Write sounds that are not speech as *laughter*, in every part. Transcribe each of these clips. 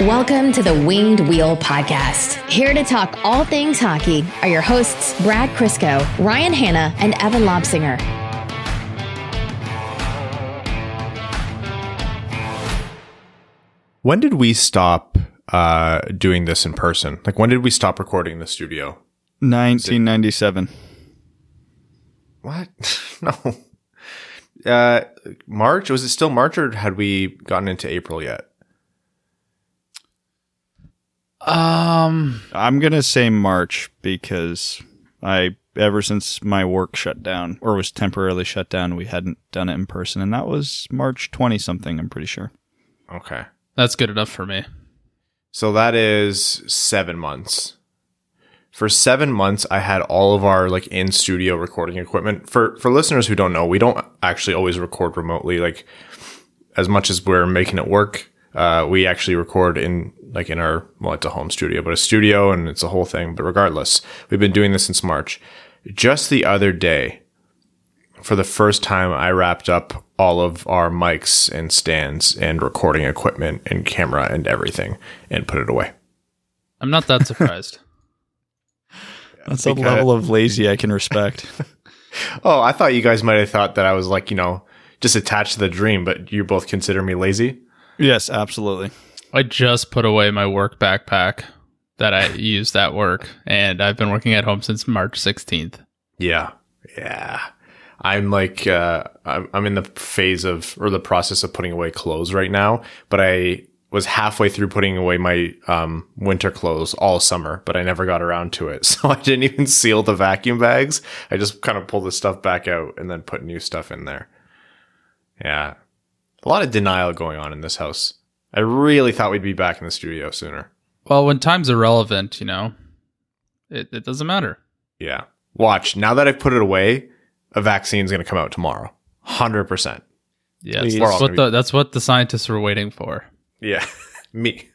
Welcome to the Winged Wheel Podcast. Here to talk all things hockey are your hosts, Brad Crisco, Ryan Hanna, and Evan Lobsinger. When did we stop uh, doing this in person? Like, when did we stop recording in the studio? 1997. What? *laughs* no. Uh, March? Was it still March or had we gotten into April yet? Um, I'm gonna say March because I ever since my work shut down or was temporarily shut down, we hadn't done it in person, and that was March 20 something. I'm pretty sure. Okay. That's good enough for me. So that is seven months. For seven months, I had all of our like in studio recording equipment. For for listeners who don't know, we don't actually always record remotely. Like as much as we're making it work, uh, we actually record in like in our well, it's a home studio, but a studio and it's a whole thing. But regardless, we've been doing this since March. Just the other day, for the first time, I wrapped up all of our mics and stands and recording equipment and camera and everything and put it away. I'm not that surprised. *laughs* That's a level of lazy I can respect. *laughs* Oh, I thought you guys might have thought that I was like, you know, just attached to the dream, but you both consider me lazy? Yes, absolutely. I just put away my work backpack that I used at work, and I've been working at home since March 16th. Yeah. Yeah. I'm like, uh, I'm, I'm in the phase of, or the process of putting away clothes right now, but I was halfway through putting away my, um, winter clothes all summer, but I never got around to it. *laughs* So I didn't even seal the vacuum bags. I just kind of pulled the stuff back out and then put new stuff in there. Yeah. A lot of denial going on in this house. I really thought we'd be back in the studio sooner. Well, when time's irrelevant, you know, it, it doesn't matter. Yeah. Watch. Now that I've put it away, a vaccine's going to come out tomorrow. 100%. Yeah, that's what the that's what the scientists were waiting for. Yeah. *laughs* Me.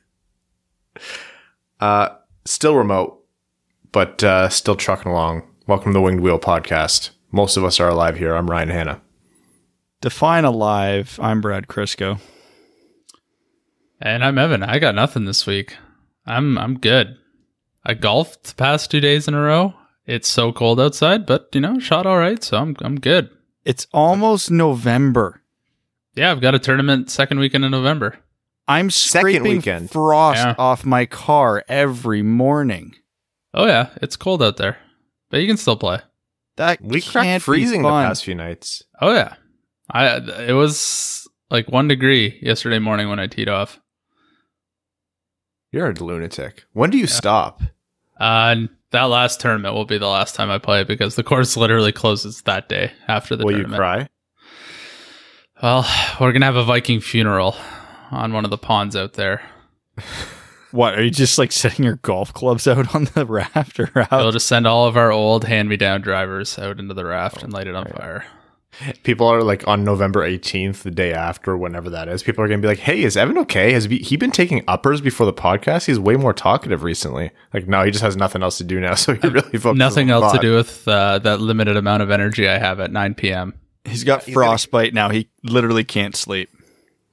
Uh, still remote, but uh, still trucking along. Welcome to the Winged Wheel podcast. Most of us are alive here. I'm Ryan Hanna. Define alive. I'm Brad Crisco. And I'm Evan. I got nothing this week. I'm I'm good. I golfed the past two days in a row. It's so cold outside, but you know, shot all right, so I'm I'm good. It's almost November. Yeah, I've got a tournament second weekend in November. I'm Second scraping weekend. frost Yeah. off my car every morning. Oh yeah, it's cold out there, but you can still play. That We can't cracked be freezing the past few nights. Oh yeah, I it was like one degree yesterday morning when I teed off. You're a lunatic. When do you stop? Uh, that last tournament will be the last time I play because the course literally closes that day after the Will you tournament. cry? Well, we're gonna have a Viking funeral on one of the ponds out there. *laughs* What are you just like setting your golf clubs out on the *laughs* raft or out? We'll just send all of our old hand-me-down drivers out into the raft and light it on fire. People are like on November 18th, the day after, whenever that is. People are going to be like, hey, is Evan okay? Has he he been taking uppers before the podcast? He's way more talkative recently. Like, no, he just has nothing else to do now. *laughs* So he really focuses Nothing on else to do with uh, that limited amount of energy I have at 9 p.m. He's got frostbite now. He literally can't sleep.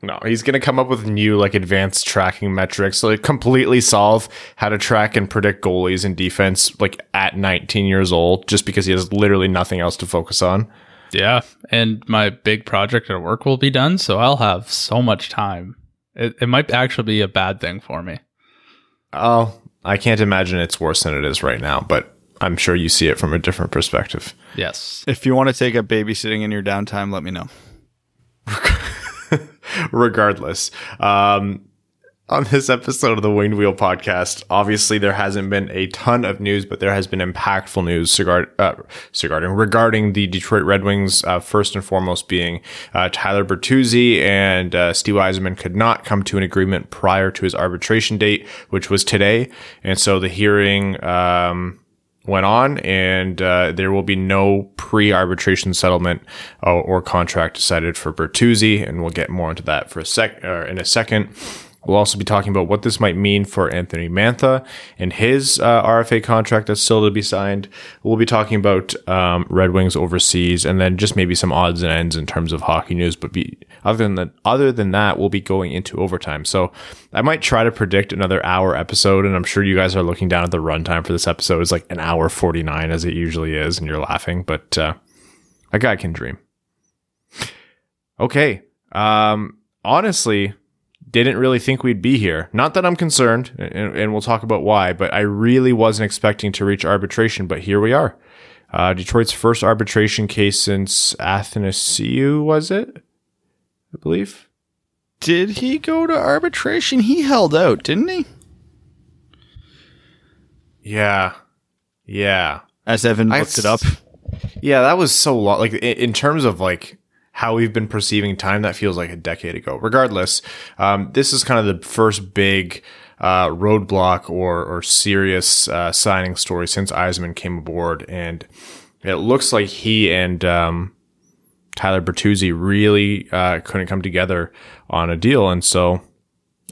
No, he's going to come up with new, like, advanced tracking metrics. So, like, completely solve how to track and predict goalies and defense, like, at 19 years old, just because he has literally nothing else to focus on. Yeah, and my big project at work will be done, so I'll have so much time. It, it might actually be a bad thing for me. Oh, I can't imagine it's worse than it is right now, but I'm sure you see it from a different perspective. Yes. If you want to take up babysitting in your downtime, let me know. *laughs* regardless. Um, on this episode of the Winged Wheel podcast, obviously there hasn't been a ton of news, but there has been impactful news uh, regarding regarding the Detroit Red Wings. Uh, first and foremost, being uh, Tyler Bertuzzi and uh, Steve Yzerman could not come to an agreement prior to his arbitration date, which was today, and so the hearing. Um, went on, and uh, there will be no pre-arbitration settlement uh, or contract decided for Bertuzzi, and we'll get more into that for a sec uh, in a second. We'll also be talking about what this might mean for Anthony Mantha and his uh, RFA contract that's still to be signed. We'll be talking about um, Red Wings overseas, and then just maybe some odds and ends in terms of hockey news. But be, other than that, other than that, we'll be going into overtime. So I might try to predict another hour episode, and I'm sure you guys are looking down at the runtime for this episode. It's like an hour forty nine, as it usually is, and you're laughing. But uh, a guy can dream. Okay. Um, honestly didn't really think we'd be here. Not that I'm concerned, and, and, we'll talk about why, but I really wasn't expecting to reach arbitration, but here we are. Uh, Detroit's first arbitration case since Athanasiou, was it? I believe. Did he go to arbitration? He held out, didn't he? Yeah. Yeah. As Evan looked it up. Yeah, that was so long. Like, in terms of like how we've been perceiving time, that feels like a decade ago. Regardless, um, this is kind of the first big uh, roadblock or or serious uh, signing story since Yzerman came aboard, and it looks like he and um, Tyler Bertuzzi really uh, couldn't come together on a deal, and so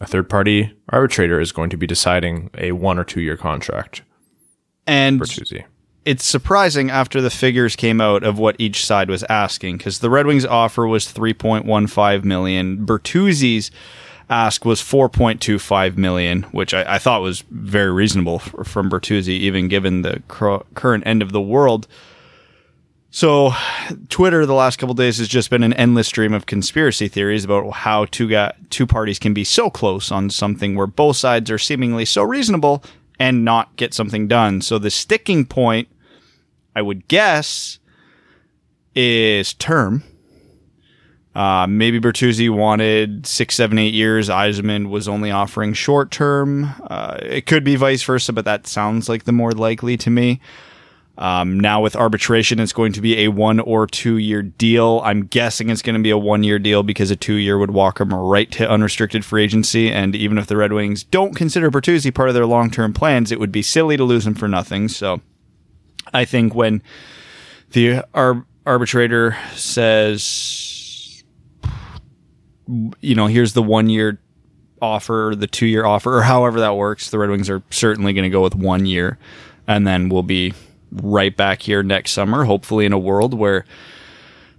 a third party arbitrator is going to be deciding a one or two year contract. And Bertuzzi it's surprising after the figures came out of what each side was asking because the Red Wings offer was 3.15 million. Bertuzzi's ask was 4.25 million, which I, I thought was very reasonable for, from Bertuzzi, even given the cr- current end of the world. So, Twitter the last couple days has just been an endless stream of conspiracy theories about how two got, two parties can be so close on something where both sides are seemingly so reasonable and not get something done. So the sticking point, I would guess, is term. Uh, maybe Bertuzzi wanted six, seven, eight years. Yzerman was only offering short term. Uh, it could be vice versa, but that sounds like the more likely to me. Um, now with arbitration, it's going to be a one or two year deal. I'm guessing it's going to be a one year deal because a two year would walk him right to unrestricted free agency. And even if the Red Wings don't consider Bertuzzi part of their long term plans, it would be silly to lose him for nothing. So I think when the ar- arbitrator says, you know, here's the one year offer, the two year offer, or however that works, the Red Wings are certainly going to go with one year. And then we'll be right back here next summer, hopefully in a world where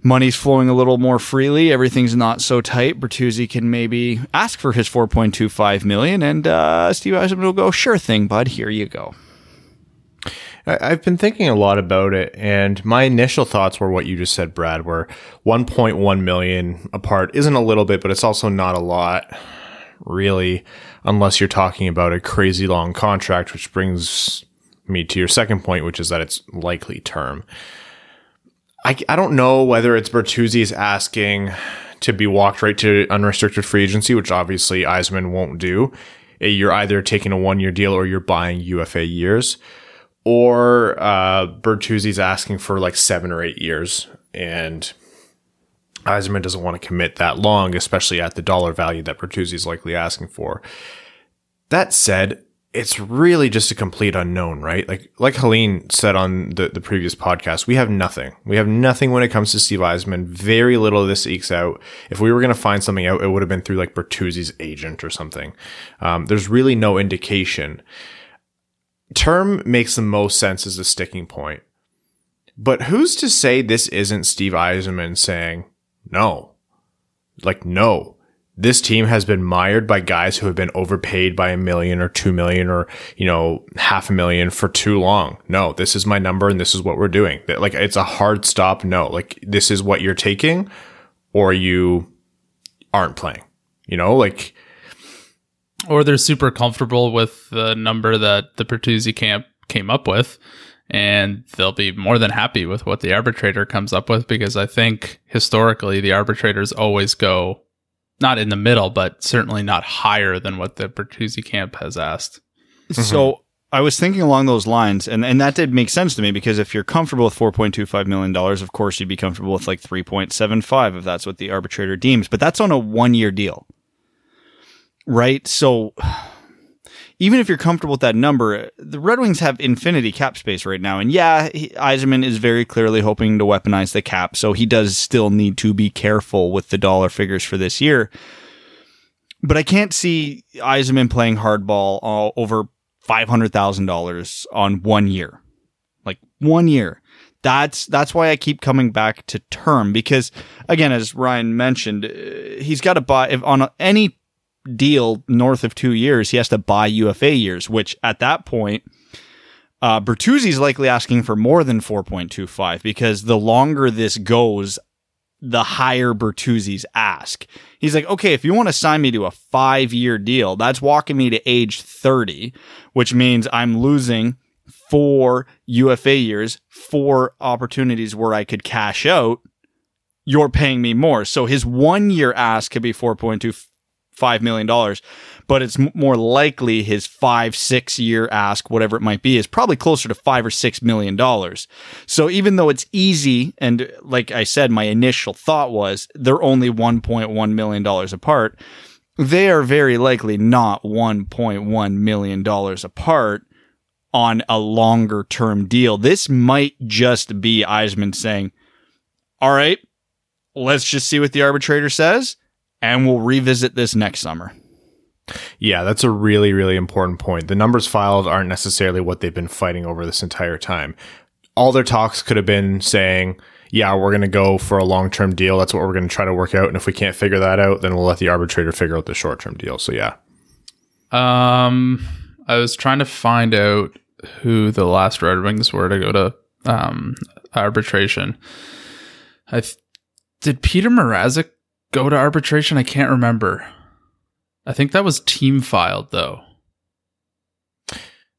money's flowing a little more freely, everything's not so tight. Bertuzzi can maybe ask for his 4.25 million, and uh, Steve Yzerman will go, "Sure thing, bud. Here you go." I've been thinking a lot about it, and my initial thoughts were what you just said, Brad. Where 1.1 million apart isn't a little bit, but it's also not a lot, really, unless you're talking about a crazy long contract, which brings me to your second point, which is that it's likely term. I, I don't know whether it's Bertuzzi's asking to be walked right to unrestricted free agency, which obviously Yzerman won't do. You're either taking a one year deal or you're buying UFA years, or uh, Bertuzzi's asking for like seven or eight years, and Yzerman doesn't want to commit that long, especially at the dollar value that Bertuzzi's likely asking for. That said, it's really just a complete unknown, right? Like, like Helene said on the, the previous podcast, we have nothing. We have nothing when it comes to Steve Yzerman. Very little of this ekes out. If we were going to find something out, it would have been through like Bertuzzi's agent or something. Um, there's really no indication. Term makes the most sense as a sticking point. But who's to say this isn't Steve Yzerman saying, no, like, no, this team has been mired by guys who have been overpaid by a million or two million or, you know, half a million for too long. No, this is my number and this is what we're doing. Like, it's a hard stop. No, like, this is what you're taking or you aren't playing, you know, like, or they're super comfortable with the number that the Bertuzzi camp came up with and they'll be more than happy with what the arbitrator comes up with because I think historically the arbitrators always go not in the middle, but certainly not higher than what the Bertuzzi camp has asked. So mm-hmm. I was thinking along those lines, and, and that did make sense to me because if you're comfortable with $4.25 million, of course you'd be comfortable with like 3.75 if that's what the arbitrator deems, but that's on a one year deal. Right? So even if you're comfortable with that number, the Red Wings have infinity cap space right now. And yeah, he, Yzerman is very clearly hoping to weaponize the cap, so he does still need to be careful with the dollar figures for this year. but I can't see Yzerman playing hardball all over hundred thousand dollars on one year, like one year. That's that's why I keep coming back to term because again, as Ryan mentioned, uh, he's got to buy if on any deal north of two years, he has to buy UFA years, which at that point. Uh, Bertuzzi's likely asking for more than 4.25 because the longer this goes, the higher Bertuzzi's ask. He's like, okay, if you want to sign me to a five year deal, that's walking me to age 30, which means I'm losing four UFA years, four opportunities where I could cash out. You're paying me more. So his one year ask could be 4.25 million dollars but it's more likely his five, six year ask, whatever it might be, is probably closer to five or six million dollars. So even though it's easy, and like I said, my initial thought was they're only $1.1 million apart, they are very likely not $1.1 million apart on a longer term deal. This might just be Yzerman saying, all right, let's just see what the arbitrator says, and we'll revisit this next summer. Yeah, that's a really, really important point. The numbers filed aren't necessarily what they've been fighting over this entire time. All their talks could have been saying, yeah, we're going to go for a long term deal. That's what we're going to try to work out. And if we can't figure that out, then we'll let the arbitrator figure out the short term deal. So, yeah. Um, I was trying to find out who the last Red Wings were to go to um, arbitration. I th- did Peter Mrazek go to arbitration? I can't remember. I think that was team filed though.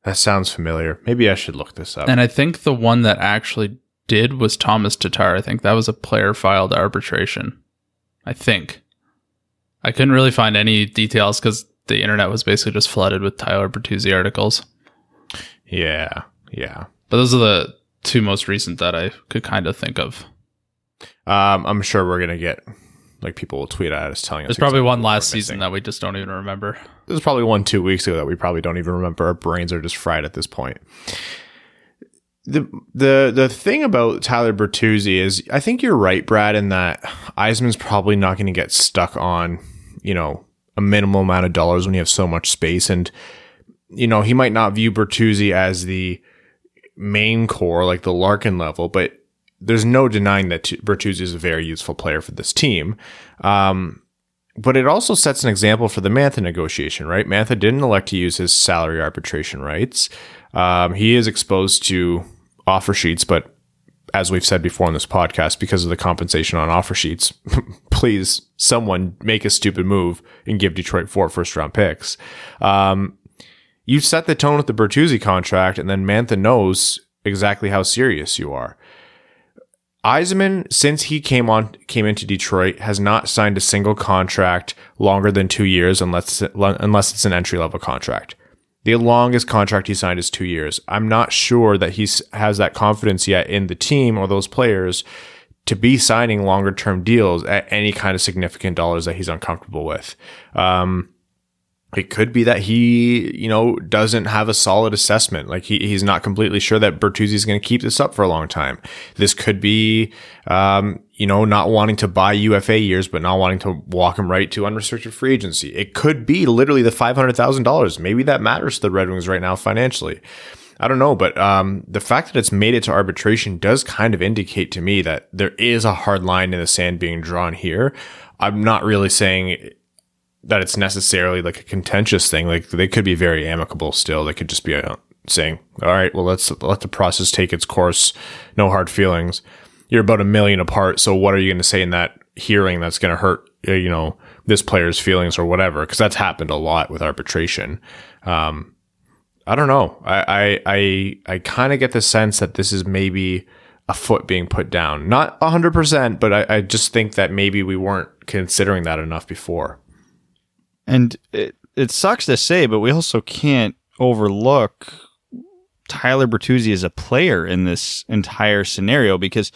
That sounds familiar. Maybe I should look this up. And I think the one that actually did was Thomas Tatar. I think that was a player filed arbitration. I think. I couldn't really find any details because the internet was basically just flooded with Tyler Bertuzzi articles. Yeah, yeah. But those are the two most recent that I could kind of think of. Um, I'm sure we're gonna get like people will tweet at us telling us. There's probably one last season that we just don't even remember. There's probably one two weeks ago that we probably don't even remember. Our brains are just fried at this point. The the the thing about Tyler Bertuzzi is I think you're right, Brad, in that Yzerman's probably not going to get stuck on, you know, a minimal amount of dollars when you have so much space. And, you know, he might not view Bertuzzi as the main core, like the Larkin level, but there's no denying that Bertuzzi is a very useful player for this team. Um, but it also sets an example for the Mantha negotiation, right? Mantha didn't elect to use his salary arbitration rights. Um, he is exposed to offer sheets, but as we've said before on this podcast, because of the compensation on offer sheets, *laughs* please someone make a stupid move and give Detroit four first round picks. Um, you set the tone with the Bertuzzi contract, and then Mantha knows exactly how serious you are. Yzerman, since he came on came into Detroit, has not signed a single contract longer than two years, unless unless it's an entry level contract. The longest contract he signed is two years. I'm not sure that he has that confidence yet in the team or those players to be signing longer term deals at any kind of significant dollars that he's uncomfortable with. Um, it could be that he, you know, doesn't have a solid assessment. Like he, he's not completely sure that Bertuzzi is going to keep this up for a long time. This could be, um, you know, not wanting to buy UFA years, but not wanting to walk him right to unrestricted free agency. It could be literally the $500,000. Maybe that matters to the Red Wings right now financially. I don't know, but um, the fact that it's made it to arbitration does kind of indicate to me that there is a hard line in the sand being drawn here. I'm not really saying that it's necessarily like a contentious thing. Like they could be very amicable still. They could just be uh, saying, "All right, well let's let the process take its course. No hard feelings." You're about a million apart, so what are you going to say in that hearing that's going to hurt uh, you know this player's feelings or whatever? Because that's happened a lot with arbitration. Um, I don't know. I I I, I kind of get the sense that this is maybe a foot being put down. Not hundred percent, but I, I just think that maybe we weren't considering that enough before. And it, it sucks to say, but we also can't overlook Tyler Bertuzzi as a player in this entire scenario because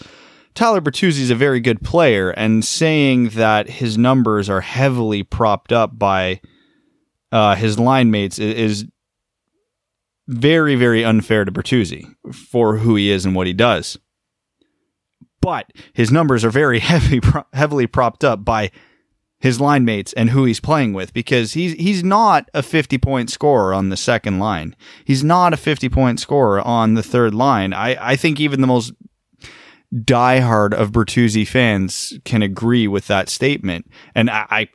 Tyler Bertuzzi is a very good player, and saying that his numbers are heavily propped up by uh, his line mates is, very, very unfair to Bertuzzi for who he is and what he does. But his numbers are very *laughs* heavy, heavily propped up by his line mates and who he's playing with because he's he's not a 50 point scorer on the second line. He's not a 50 point scorer on the third line. I, I think even the most diehard of Bertuzzi fans can agree with that statement. And I, I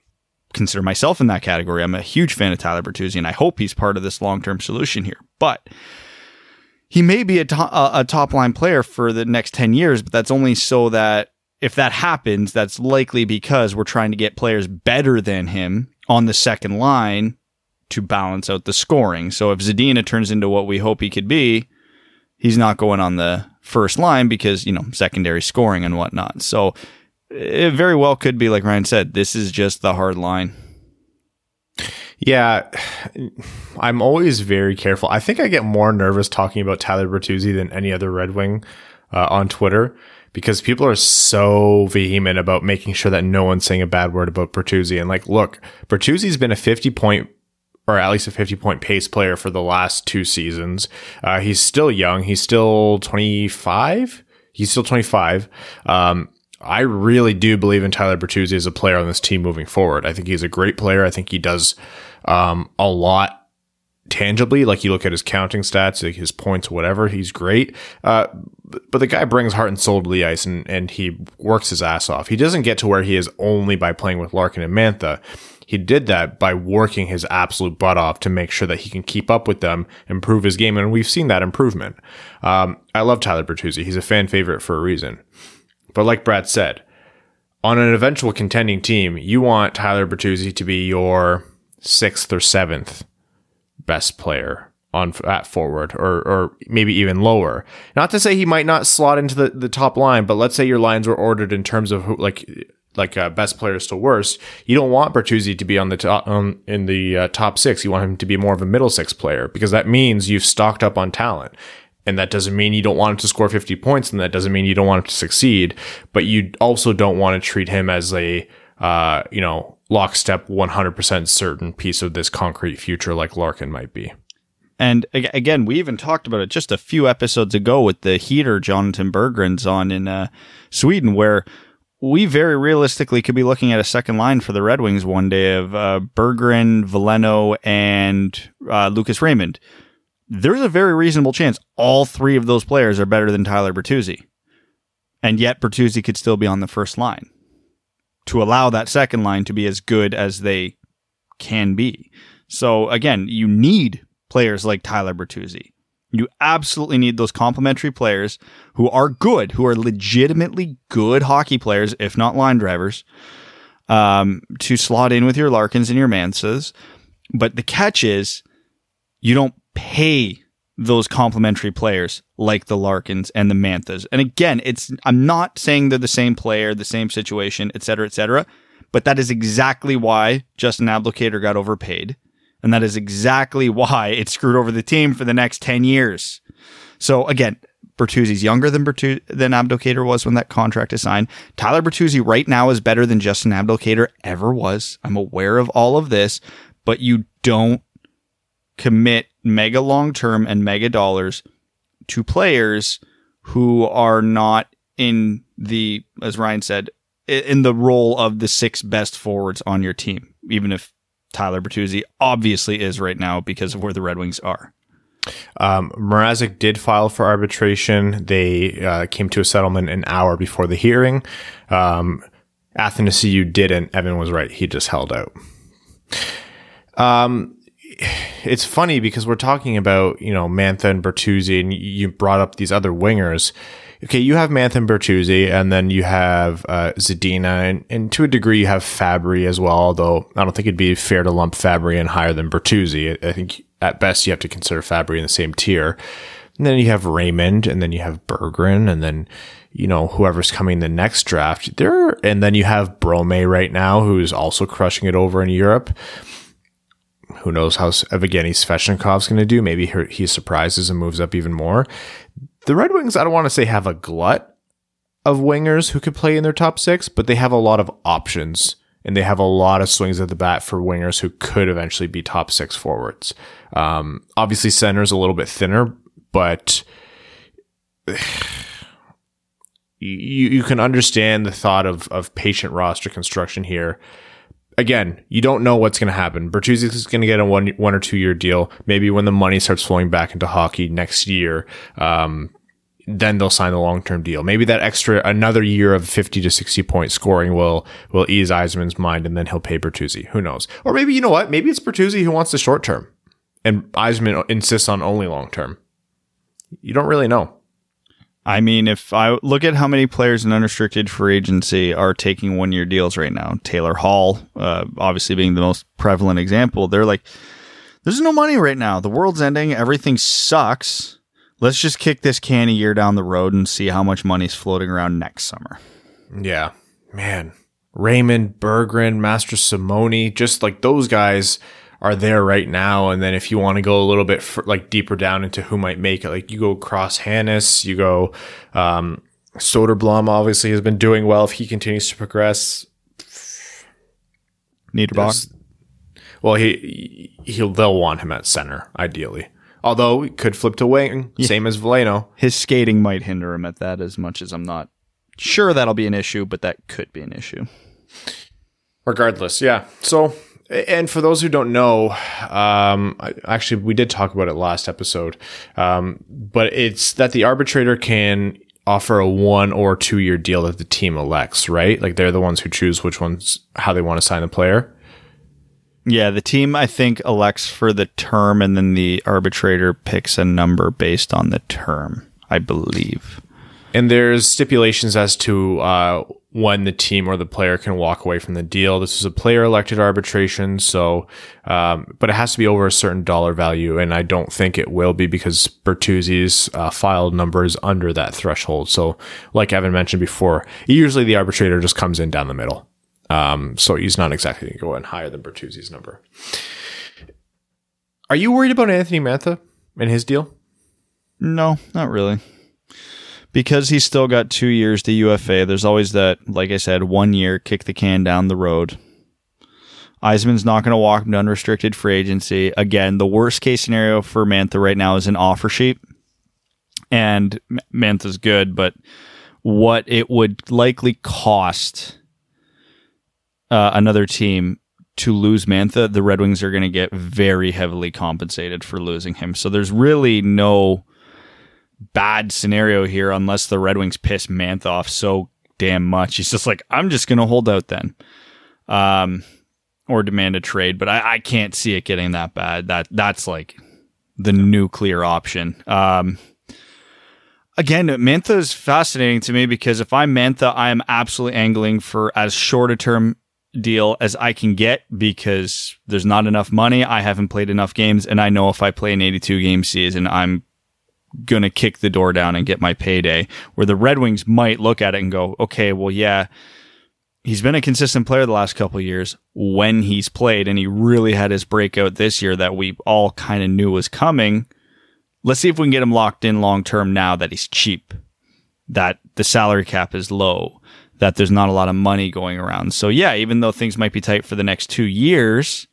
consider myself in that category. I'm a huge fan of Tyler Bertuzzi and I hope he's part of this long term solution here. But he may be a, to- a top line player for the next 10 years, but that's only so that if that happens, that's likely because we're trying to get players better than him on the second line to balance out the scoring. So if Zadina turns into what we hope he could be, he's not going on the first line because, you know, secondary scoring and whatnot. So it very well could be, like Ryan said, this is just the hard line. Yeah, I'm always very careful. I think I get more nervous talking about Tyler Bertuzzi than any other Red Wing uh, on Twitter because people are so vehement about making sure that no one's saying a bad word about Bertuzzi. And like, look, Bertuzzi's been a 50 point or at least a 50 point pace player for the last two seasons. Uh, he's still young. He's still 25. He's still 25. Um, I really do believe in Tyler Bertuzzi as a player on this team moving forward. I think he's a great player. I think he does um, a lot tangibly, like you look at his counting stats, like his points, whatever, he's great. Uh, but the guy brings heart and soul to the ice and, and he works his ass off. He doesn't get to where he is only by playing with Larkin and Mantha. He did that by working his absolute butt off to make sure that he can keep up with them, improve his game, and we've seen that improvement. Um, I love Tyler Bertuzzi. He's a fan favorite for a reason. But like Brad said, on an eventual contending team, you want Tyler Bertuzzi to be your sixth or seventh best player on at forward or or maybe even lower. Not to say he might not slot into the, the top line, but let's say your lines were ordered in terms of who, like like uh, best players to worst. You don't want Bertuzzi to be on the top um, in the uh, top six. You want him to be more of a middle six player because that means you've stocked up on talent. And that doesn't mean you don't want him to score 50 points, and that doesn't mean you don't want him to succeed. But you also don't want to treat him as a uh, you know, lockstep 100% certain piece of this concrete future like Larkin might be. And again, we even talked about it just a few episodes ago with the heater Jonatan Berggren's on in uh, Sweden, where we very realistically could be looking at a second line for the Red Wings one day of uh, Berggren, Veleno, and uh, Lucas Raymond. There's a very reasonable chance all three of those players are better than Tyler Bertuzzi. And yet Bertuzzi could still be on the first line to allow that second line to be as good as they can be. So again, you need players like Tyler Bertuzzi. You absolutely need those complementary players who are good, who are legitimately good hockey players, if not line drivers, um, to slot in with your Larkins and your Manthas. But the catch is you don't pay those complementary players like the Larkins and the Manthas. And again, it's I'm not saying they're the same player, the same situation, et cetera, et cetera. But that is exactly why Justin Abdelkader got overpaid. And that is exactly why it screwed over the team for the next 10 years. So again, Bertuzzi's younger than Bertuzzi, than Abdelkader was when that contract is signed. Tyler Bertuzzi right now is better than Justin Abdelkader ever was. I'm aware of all of this, but you don't commit mega long term and mega dollars to players who are not in the, as Ryan said, in the role of the six best forwards on your team, even if Tyler Bertuzzi obviously is right now because of where the Red Wings are. Um, Mrazek did file for arbitration. They uh, came to a settlement an hour before the hearing. Um, Athanasiou didn't. Evan was right. He just held out. Um, it's funny because we're talking about, you know, Mantha and Bertuzzi and you brought up these other wingers. Okay, you have Mantha and Bertuzzi and then you have uh, Zadina and, and to a degree you have Fabbri as well, although I don't think it'd be fair to lump Fabbri in higher than Bertuzzi. I think at best you have to consider Fabbri in the same tier. And then you have Raymond and then you have Berggren and then you know, whoever's coming the next draft there. And then you have Brome right now, who's also crushing it over in Europe who knows how Evgeny Svechnikov's going to do? Maybe he surprises and moves up even more. The Red Wings, I don't want to say have a glut of wingers who could play in their top six, but they have a lot of options and they have a lot of swings at the bat for wingers who could eventually be top six forwards. Um, obviously, is a little bit thinner, but *sighs* you you can understand the thought of of patient roster construction here again, you don't know what's going to happen. Bertuzzi is going to get a one one or two year deal. Maybe when the money starts flowing back into hockey next year, um, then they'll sign the long term deal. Maybe that extra another year of fifty to sixty point scoring will will ease Yzerman's mind, and then he'll pay Bertuzzi. Who knows? Or maybe you know what? Maybe it's Bertuzzi who wants the short term, and Yzerman insists on only long term. You don't really know. I mean, if I look at how many players in unrestricted free agency are taking one year deals right now, Taylor Hall, uh, obviously being the most prevalent example, they're like, there's no money right now. The world's ending. Everything sucks. Let's just kick this can a year down the road and see how much money's floating around next summer. Yeah, man. Raymond, Berggren, Mastrosimone, just like those guys are there right now. And then if you want to go a little bit for, like deeper down into who might make it, like you go Cross Hanas, you go um, Soderblom. Obviously, has been doing well if he continues to progress. Niederbach. Well, he he'll they'll want him at center ideally. Although he could flip to wing, yeah. same as Veleno. His skating might hinder him at that as much as I'm not sure that'll be an issue, but that could be an issue. Regardless, yeah. So and for those who don't know, um, actually, we did talk about it last episode, um, but it's that the arbitrator can offer a one or two year deal that the team elects, right? Like they're the ones who choose which ones, how they want to sign the player. Yeah, the team, I think, elects for the term, and then the arbitrator picks a number based on the term, I believe. And there's stipulations as to uh, when the team or the player can walk away from the deal. This is a player elected arbitration, so um, but it has to be over a certain dollar value, and I don't think it will be because Bertuzzi's uh, filed number is under that threshold. So, like Evan mentioned before, usually the arbitrator just comes in down the middle, um, so he's not exactly going higher than Bertuzzi's number. Are you worried about Anthony Mantha and his deal? No, not really because he's still got two years to UFA, there's always that, like I said, one year kick the can down the road. Yzerman's not going to walk unrestricted free agency. Again, the worst case scenario for Mantha right now is an offer sheet. And Mantha's good, but what it would likely cost uh, another team to lose Mantha, the Red Wings are going to get very heavily compensated for losing him. So there's really no bad scenario here unless the Red Wings piss Mantha off so damn much. He's just like, I'm just going to hold out then. Um, or demand a trade, but I, I, can't see it getting that bad. That that's like the nuclear option. Um, again, Mantha is fascinating to me because if I'm Mantha, I am absolutely angling for as short a term deal as I can get because there's not enough money. I haven't played enough games, and I know if I play an 82 game season, I'm going to kick the door down and get my payday. Where the Red Wings might look at it and go, okay, well, yeah, he's been a consistent player the last couple years when he's played, and he really had his breakout this year that we all kind of knew was coming. Let's see if we can get him locked in long term now that he's cheap, that the salary cap is low, that there's not a lot of money going around. So, yeah, even though things might be tight for the next two years,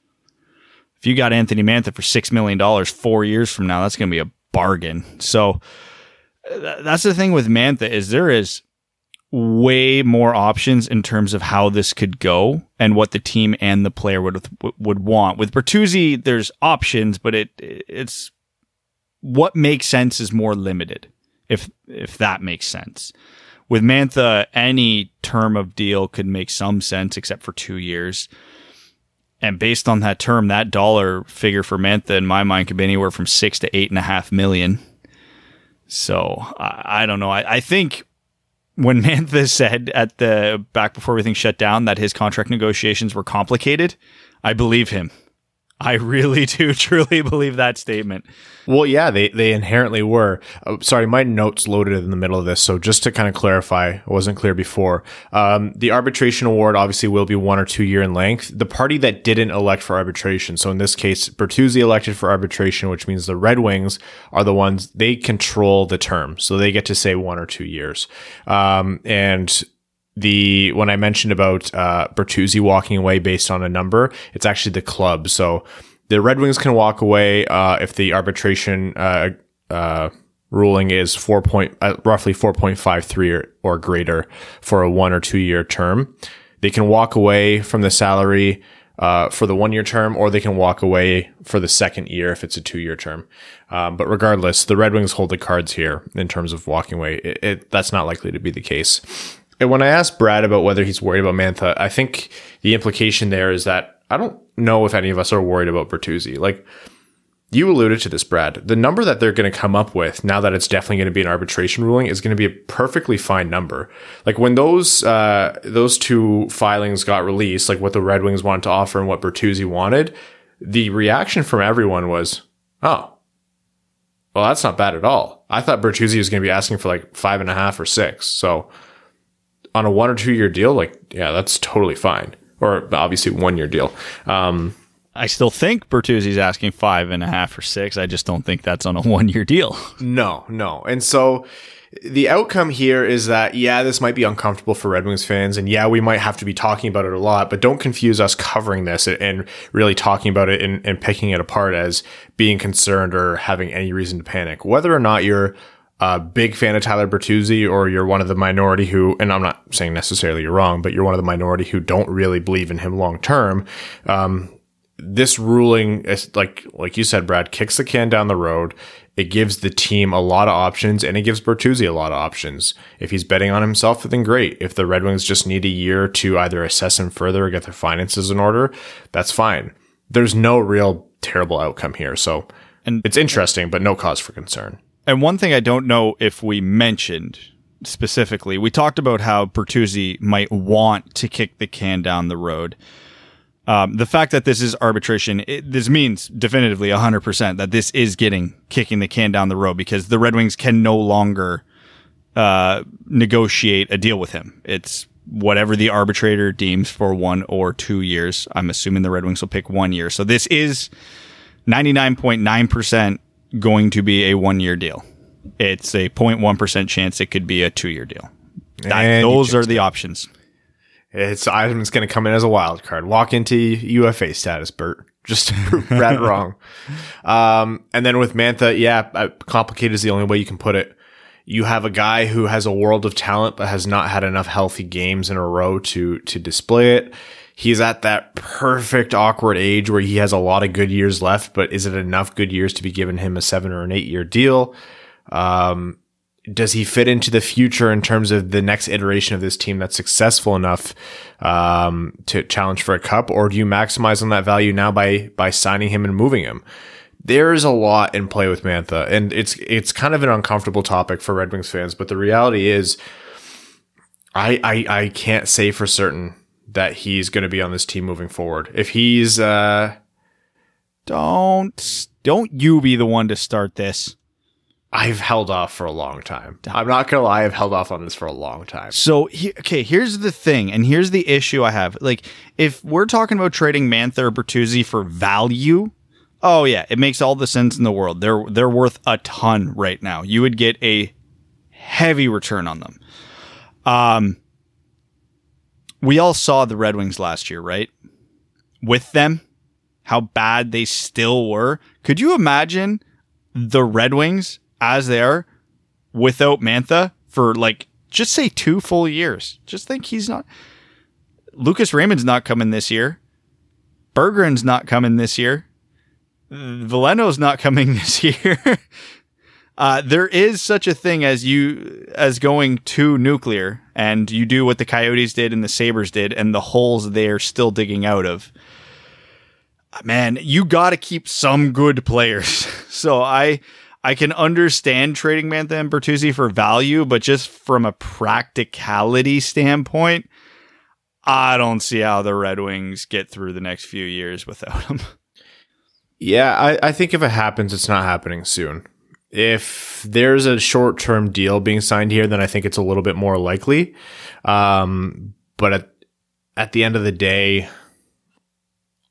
if you got Anthony Mantha for $6 million four years from now, that's going to be a bargain. So uh, that's the thing with Mantha is there is way more options in terms of how this could go and what the team and the player would would want. With Bertuzzi, there's options, but it it's what makes sense is more limited. If if that makes sense. With Mantha, any term of deal could make some sense except for two years. And based on that term, that dollar figure for Mantha in my mind could be anywhere from six to eight and a half million. So I, I don't know. I, I think when *laughs* Mantha said at the back before everything shut down that his contract negotiations were complicated, I believe him. I really *laughs* do truly believe that statement. Well, yeah, they, they inherently were. Oh, sorry, my notes loaded in the middle of this. So just to kind of clarify, it wasn't clear before. Um, the arbitration award obviously will be one or two year in length. The party that didn't elect for arbitration. So in this case, Bertuzzi elected for arbitration, which means the Red Wings are the ones they control the term. So they get to say one or two years. Um, and the when I mentioned about uh, Bertuzzi walking away based on a number, it's actually the club. So the Red Wings can walk away uh, if the arbitration uh, uh ruling is four point uh, roughly four point five three or, or greater for a one or two year term. They can walk away from the salary uh, for the one year term, or they can walk away for the second year if it's a two year term. Um, but regardless, the Red Wings hold the cards here in terms of walking away. It, it, that's not likely to be the case. And when I asked Brad about whether he's worried about Mantha, I think the implication there is that I don't know if any of us are worried about Bertuzzi. Like, you alluded to this, Brad. The number that they're going to come up with now that it's definitely going to be an arbitration ruling is going to be a perfectly fine number. Like when those uh, those two filings got released, like what the Red Wings wanted to offer and what Bertuzzi wanted, the reaction from everyone was, "Oh, well, that's not bad at all." I thought Bertuzzi was going to be asking for like five and a half or six. So on a one or two year deal, like yeah, that's totally fine. Or obviously one year deal. Um, I still think Bertuzzi's asking five and a half or six. I just don't think that's on a *laughs* one year deal. No, no. And so the outcome here is that, yeah, this might be uncomfortable for Red Wings fans. And yeah, we might have to be talking about it a lot, but don't confuse us covering this and really talking about it and, and picking it apart as being concerned or having any reason to panic. Whether or not you're a big fan of Tyler Bertuzzi or you're one of the minority who, and I'm not saying necessarily you're wrong, but you're one of the minority who don't really believe in him long term. Um, this ruling, is like like you said, Brad, kicks the can down the road. It gives the team a lot of options, and it gives Bertuzzi a lot of options. If he's betting on himself, then great. If the Red Wings just need a year to either assess him further or get their finances in order, that's fine. There's no real terrible outcome here, so and it's interesting, but no cause for concern. And one thing I don't know if we mentioned specifically, we talked about how Bertuzzi might want to kick the can down the road. Um, the fact that this is arbitration, it, this means definitively 100% that this is getting kicking the can down the road because the Red Wings can no longer uh, negotiate a deal with him. It's whatever the arbitrator deems for one or two years. I'm assuming the Red Wings will pick one year. So this is 99.9% going to be a one year deal. It's a 0.1% chance it could be a two year deal. That, those are the options. It's Ivan's going to come in as a wild card. Walk into UFA status, Bert. Just to *laughs* wrong. Um, and then with Mantha, yeah, complicated is the only way you can put it. You have a guy who has a world of talent, but has not had enough healthy games in a row to to display it. He's at that perfect awkward age where he has a lot of good years left, but is it enough good years to be given him a seven or an eight year deal? Um, does he fit into the future in terms of the next iteration of this team that's successful enough um, to challenge for a cup, or do you maximize on that value now by by signing him and moving him? There's a lot in play with Mantha, and it's it's kind of an uncomfortable topic for Red Wings fans. But the reality is, I I, I can't say for certain that he's going to be on this team moving forward. If he's uh, don't don't you be the one to start this. I've held off for a long time. I'm not gonna lie, I've held off on this for a long time. So, he, okay, here's the thing, and here's the issue I have. Like, if we're talking about trading Mantha or Bertuzzi for value, oh yeah, it makes all the sense in the world. They're they're worth a ton right now. You would get a heavy return on them. Um, we all saw the Red Wings last year, right? With them, how bad they still were. Could you imagine the Red Wings as they are without Mantha for like just say two full years. Just think he's not Lucas Raymond's not coming this year. Berggren's not coming this year. Veleno's not coming *laughs* this year. Uh, there is such a thing as you as going to nuclear, and you do what the Coyotes did and the Sabres did, and the holes they're still digging out of. Man, you got to keep some good players. *laughs* so I I can understand trading Mantha and Bertuzzi for value, but just from a practicality standpoint, I don't see how the Red Wings get through the next few years without *laughs* him. Yeah, I, I think if it happens, it's not happening soon. If there's a short term deal being signed here, then I think it's a little bit more likely. Um, but at, at the end of the day,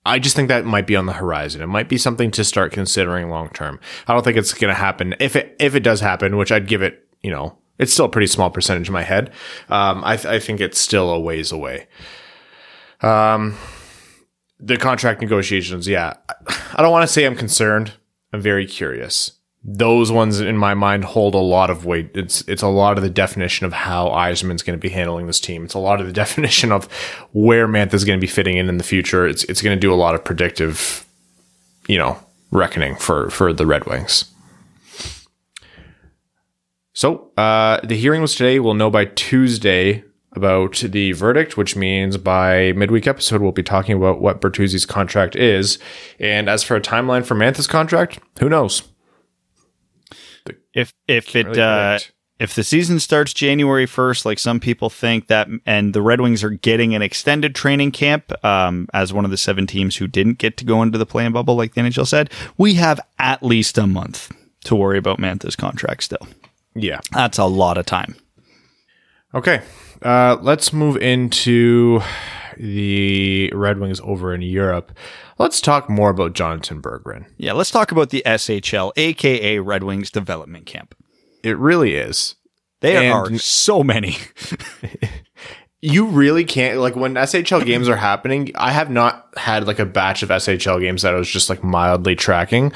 I just think that might be on the horizon. It might be something to start considering long term. I don't think it's going to happen. If it if it does happen, which I'd give it, you know, it's still a pretty small percentage in my head. Um, I, th- I think it's still a ways away. Um, the contract negotiations, yeah. I don't want to say I'm concerned. I'm very curious. Those ones in my mind hold a lot of weight. It's it's a lot of the definition of how Yzerman's going to be handling this team. It's a lot of the *laughs* definition of where Mantha's going to be fitting in in the future. It's it's going to do a lot of predictive, you know, reckoning for for the Red Wings. So uh, the hearing was today. We'll know by Tuesday about the verdict, which means by midweek episode we'll be talking about what Bertuzzi's contract is. And as for a timeline for Mantha's contract, who knows? If if it really uh, if the season starts January first, like some people think that, and the Red Wings are getting an extended training camp um, as one of the seven teams who didn't get to go into the play-in bubble, like the NHL said, we have at least a month to worry about Mantha's contract still. Yeah, that's a lot of time. Okay, uh, let's move into the Red Wings over in Europe. Let's talk more about Jonatan Berggren. Yeah, let's talk about the SHL, aka Red Wings Development Camp. It really is. There and are so many. *laughs* you really can't like when SHL games are happening. I have not had like a batch of SHL games that I was just like mildly tracking,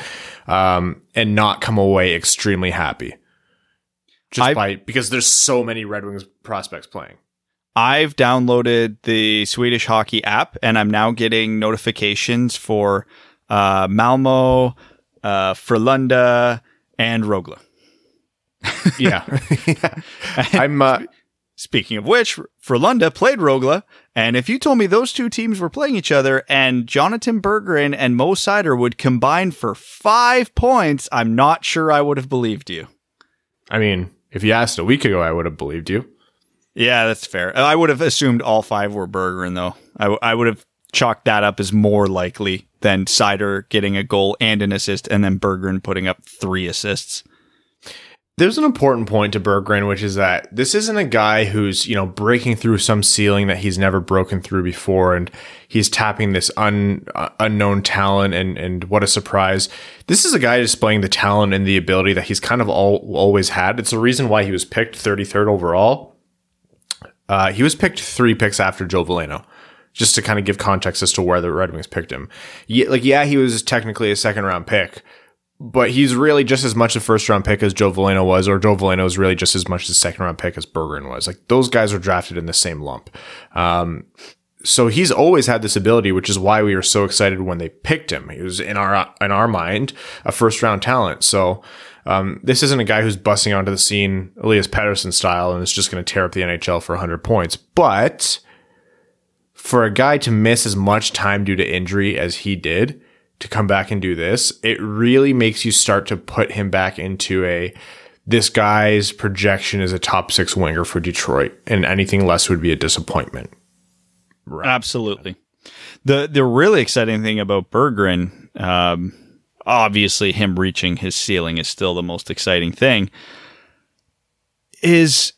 um, and not come away extremely happy. Just I've, by because there's so many Red Wings prospects playing. I've downloaded the Swedish hockey app and I'm now getting notifications for uh, Malmo, uh, Frölunda, and Rögle. yeah. yeah. *laughs* *laughs* I'm. Uh, Speaking of which, Frölunda played Rögle, and if you told me those two teams were playing each other and Jonatan Berggren and Mo Seider would combine for five points, I'm not sure I would have believed you. I mean, if you asked a week ago, I would have believed you. Yeah, that's fair. I would have assumed all five were Berggren, though. I, w- I would have chalked that up as more likely than Seider getting a goal and an assist, and then Berggren putting up three assists. There's an important point to Berggren, which is that this isn't a guy who's, you know, breaking through some ceiling that he's never broken through before and he's tapping this un, uh, unknown talent and, and what a surprise. This is a guy displaying the talent and the ability that he's kind of all, always had. It's the reason why he was picked 33rd overall uh, he was picked three picks after Joe Veleno, just to kind of give context as to where the Red Wings picked him. Yeah, like, yeah, he was technically a second round pick, but he's really just as much a first round pick as Joe Veleno was, or Joe Veleno is really just as much a second round pick as Berggren was. Like, those guys were drafted in the same lump. Um, so he's always had this ability, which is why we were so excited when they picked him. He was in our in our mind a first round talent. So um, this isn't a guy who's busting onto the scene Elias Pettersson style and is just going to tear up the NHL for 100 points. But for a guy to miss as much time due to injury as he did to come back and do this, it really makes you start to put him back into a this guy's projection is a top six winger for Detroit, and anything less would be a disappointment. Right. Absolutely. The the really exciting thing about Berggren, um, obviously him reaching his ceiling is still the most exciting thing, is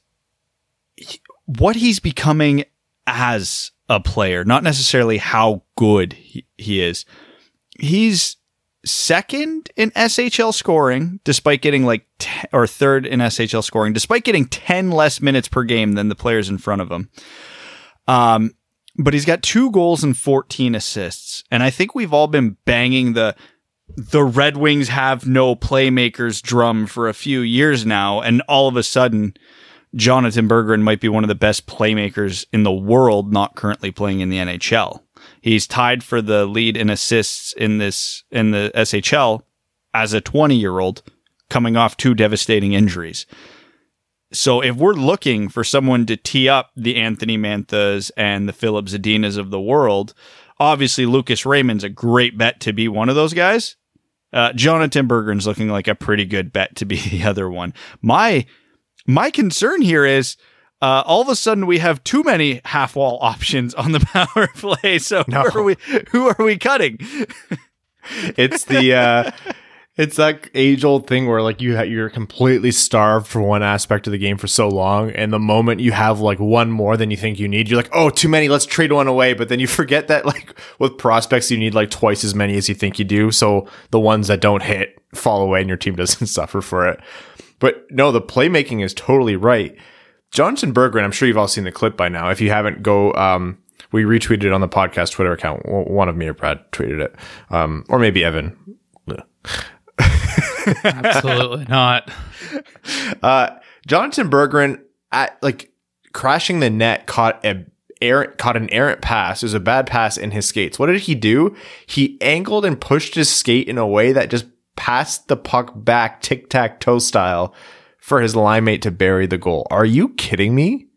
what he's becoming as a player, not necessarily how good he, he is. He's second in SHL scoring, despite getting like, t- or third in SHL scoring, despite getting 10 less minutes per game than the players in front of him. Um, but he's got two goals and 14 assists. And I think we've all been banging the the Red Wings have no playmakers drum for a few years now, and all of a sudden, Jonatan Berggren might be one of the best playmakers in the world, not currently playing in the NHL. He's tied for the lead in assists in this in the SHL as a 20 year old coming off two devastating injuries. So if we're looking for someone to tee up the Anthony Manthas and the Filip Zadinas of the world, obviously Lucas Raymond's a great bet to be one of those guys. Uh, Jonatan Berggren's looking like a pretty good bet to be *laughs* the other one. My my concern here is uh, all of a sudden we have too many half wall *laughs* options on the *laughs* power play. So no. who are we who are we cutting? it's the uh, it's that age old thing where like you ha- you're completely starved for one aspect of the game for so long, and the moment you have like one more than you think you need, you're like, oh, too many, let's trade one away. But then you *laughs* forget that like with prospects, you need like twice as many as you think you do. So the ones that don't hit fall away, and your team *laughs* doesn't suffer for it. But no, the playmaking is totally right. Jonatan Berggren, I'm sure you've all seen the clip by now. If you haven't, go. Um, we retweeted it on the podcast Twitter account. One of me or Brad tweeted it, um, or maybe Evan. Absolutely not. *laughs* Uh, Jonatan Berggren at like crashing the net caught a errant caught an errant pass. It was a bad pass in his skates. What did he do? He angled and pushed his skate in a way that just passed the puck back tic tac toe style for his line mate to bury the goal. Are you kidding me?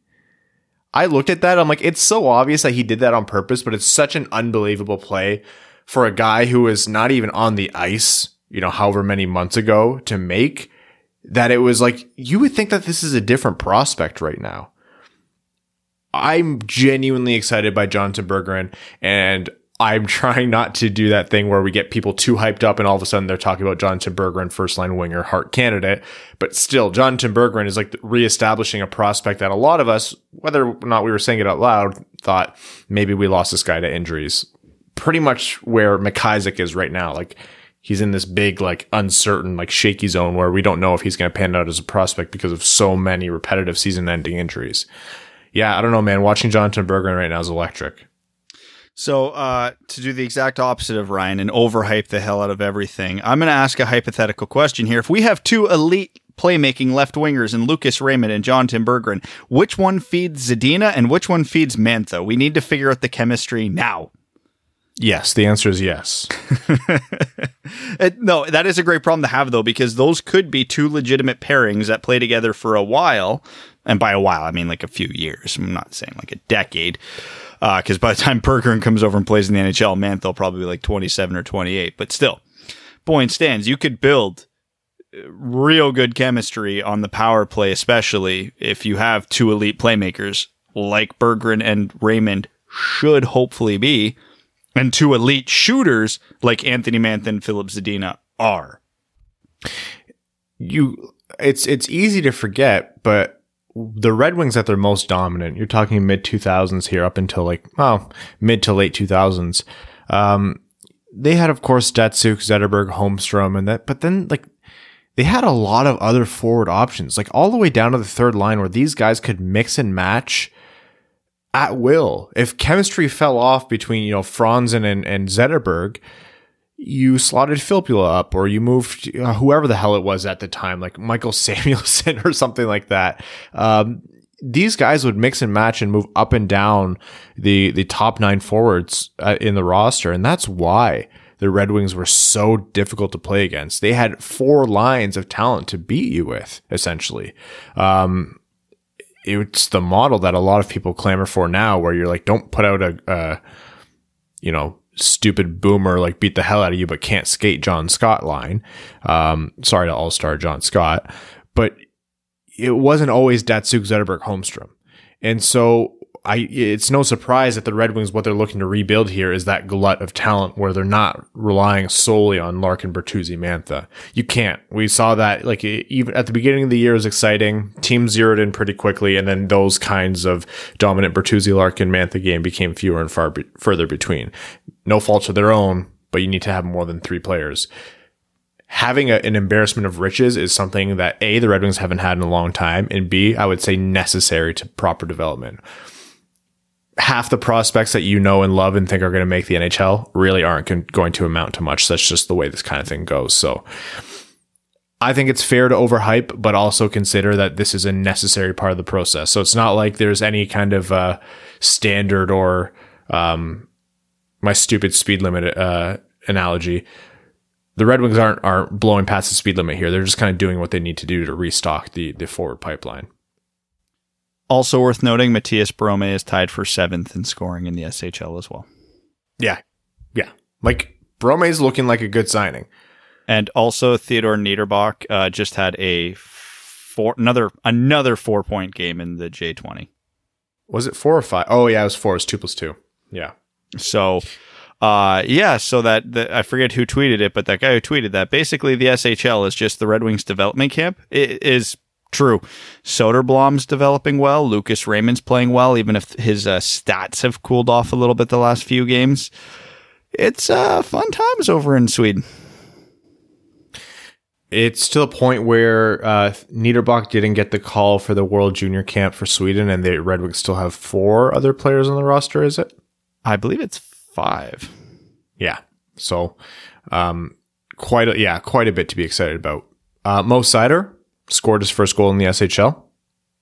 I looked at that. I'm like, it's so obvious that he did that on purpose, but it's such an unbelievable play for a guy who is not even on the ice, you know, however many months ago to make that it was like, you would think that this is a different prospect right now. I'm genuinely excited by Jonatan Berggren and I'm *laughs* trying not to do that thing where we get people too hyped up and all of a sudden they're talking about Jonatan Berggren, first line winger, Hart candidate. But still, Jonatan Berggren is like reestablishing a prospect that a lot of us, whether or not we were saying it out loud, thought maybe we lost this guy to injuries. Pretty much where McIsaac is right now. Like he's in this big, like uncertain, like shaky zone where we don't know if he's going to pan out as a prospect because of so many repetitive season ending injuries. Yeah, I don't know, man. Watching Jonatan Berggren right now is electric. So, uh, to do the exact opposite of Ryan and overhype the hell out of everything, I'm going to ask a hypothetical question here. If we have two elite playmaking left wingers in Lucas Raymond and Jonatan Berggren, which one feeds Zadina and which one feeds Mantha? We need to figure out the chemistry now. Yes, the answer is yes. *laughs* it, no, that is a great problem to have though, because those could be two legitimate pairings that play together for a while. And by a while, I mean like a few years. I'm not saying like a decade because uh, by the time Berggren comes over and plays in the NHL, man, they'll probably be like 27 or 28. But still, point stands. You could build uh, real good chemistry on the power play, especially if you have two elite playmakers like Berggren and Raymond should hopefully be, and two elite shooters like Anthony Mantha and Filip Zadina are. You, it's it's easy to forget, but the Red Wings at their most dominant, you're talking mid 2000s here up until like, well, mid to late 2000s. Um, they had, of course, Datsyuk, Zetterberg, Holmstrom, and that, but then like they had a lot of other forward options, like all the way down to the third line where these guys could mix and match at will. If chemistry fell off between, you know, Franzen and, and Zetterberg, you slotted Filppula up or you moved uh, whoever the hell it was at the time, like Michael *laughs* Samuelsson or something like that. Um, these guys would mix and match and move up and down the the top nine forwards uh, in the roster, and that's why the Red Wings were so difficult to play against. They had four lines of talent to beat you with, essentially. Um, it's the model that a lot of people clamor for now, where you're like, don't put out a, a you know, stupid boomer like beat the hell out of you but can't skate John Scott line. Um, sorry to All Star John Scott, but it wasn't always Datsyuk Zetterberg Holmstrom, and so I it's no surprise that the Red Wings what they're looking to rebuild here is that glut of talent where they're not relying solely on Larkin, Bertuzzi, Mantha. You can't. We saw that like even at the beginning of the year was exciting. Teams zeroed in pretty quickly, and then those kinds of dominant Bertuzzi, Larkin, Mantha game became fewer and far be- further between. No fault of their own, but you need to have more than three players having a, an embarrassment of riches is something that A, the Red Wings haven't had in a long time, and B, I would say necessary to proper development half the prospects that you know and love and think are going to make the NHL really aren't con- going to amount to much. That's just the way this kind of thing goes. So I think it's fair to overhype, but also consider that this is a necessary part of the process. So it's not like there's any kind of uh, standard or um, my stupid speed limit uh, analogy. The Red Wings aren't aren't blowing past the speed limit here. They're just kind of doing what they need to do to restock the the forward pipeline. Also worth noting, Matthias Brome is tied for seventh in scoring in the SHL as well. Yeah. Yeah. Like Brome is looking like a good signing. And also Theodor Niederbach uh, just had a four another another four point game in the J twenty. Was it four or five? Oh yeah, it was four. It's two plus two. Yeah. So uh yeah, so that the, I forget who tweeted it, but that guy who tweeted that basically the SHL is just the Red Wings development camp. It is True. Soderblom's developing well. Lucas Raymond's playing well, even if his uh, stats have cooled off a little bit the last few games. It's uh, fun times over in Sweden. It's to the point where uh, Niederbach didn't get the call for the World Junior Camp for Sweden, and the Red Wings still have four other players on the roster. Is it? I believe it's five. Yeah. So, um, quite a, yeah, quite a bit to be excited about. Uh, Mo Seider scored his first goal in the SHL,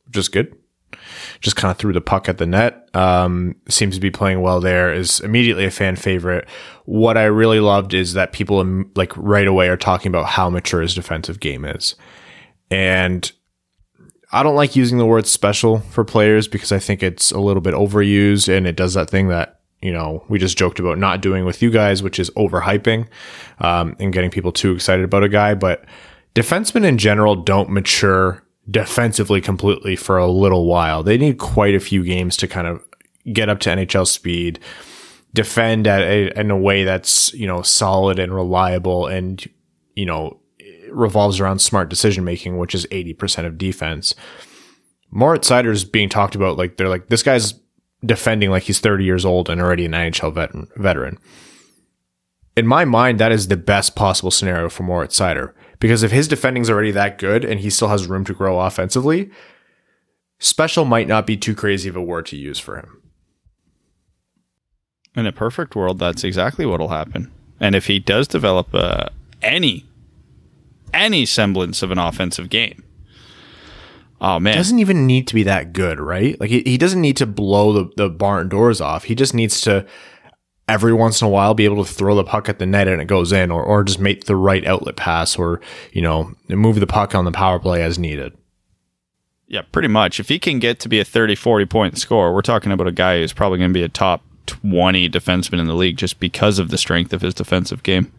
which is good. Just kind of threw the puck at the net. Um, seems to be playing well there. Is immediately a fan favorite. What I really loved is that people like right away are talking about how mature his defensive game is, and I don't like using the word special for players because I think it's a little bit overused and it does that thing that you know we just joked about not doing with you guys, which is overhyping um, and getting people too excited about a guy. But defensemen in general don't mature defensively completely for a little while. They need quite a few games to kind of get up to NHL speed, defend at a, in a way that's you know solid and reliable, and you know revolves around smart decision making, which is 80% of defense. Moritz is being talked about like they're like this guy's defending like he's 30 years old and already an NHL veteran. veteran. In my mind, that is the best possible scenario for Moritz Seider because if his defending's already that good and he still has room to grow offensively, special might not be too crazy of a word to use for him. In a perfect world, that's exactly what'll happen. And if he does develop uh, any any semblance of an offensive game. Oh man, doesn't even need to be that good, right? Like he, he doesn't need to blow the, the barn doors off. He just needs to every once in a while be able to throw the puck at the net and it goes in, or or just make the right outlet pass, or you know move the puck on the power play as needed. Yeah, pretty much. If he can get to be a 30, 40 point scorer, we're talking about a guy who's probably going to be a top 20 defenseman in the league just because of the strength of his defensive game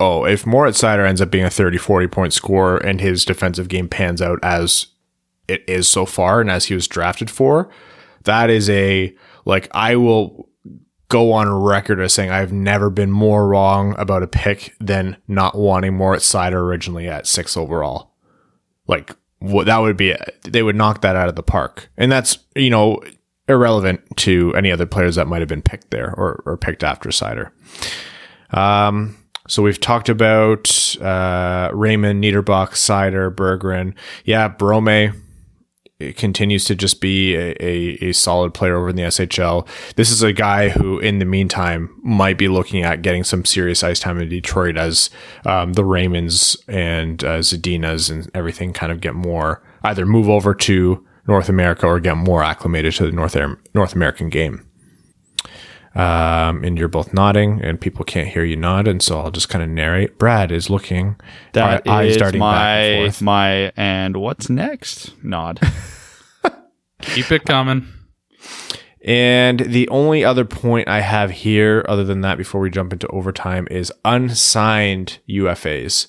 oh, if Moritz Seider ends up being a 30, 40 point scorer and his defensive game pans out as it is so far and as he was drafted for, that is a, like, I will go on record as saying I've never been more wrong about a pick than not wanting Moritz Seider originally at six overall. Like, what that would be, they would knock that out of the park. And that's, you know, irrelevant to any other players that might have been picked there or, or picked after Seider. Um, so we've talked about uh, Raymond, Niederbach, Seider, Berggren. Yeah, Brome continues to just be a, a, a, solid player over in the SHL. This is a guy who, in the meantime, might be looking at getting some serious ice time in Detroit as um, the Raymonds and uh, Zadinas and everything kind of get more either move over to North America or get more acclimated to the North North American game. Um, and you're both nodding, and people can't hear you nod, and so I'll just kind of narrate. Brad is looking. That eyes darting my back and forth. my and what's next? Nod. *laughs* Keep it coming. And the only other point I have here, other than that, before we jump into overtime, is unsigned UFAs.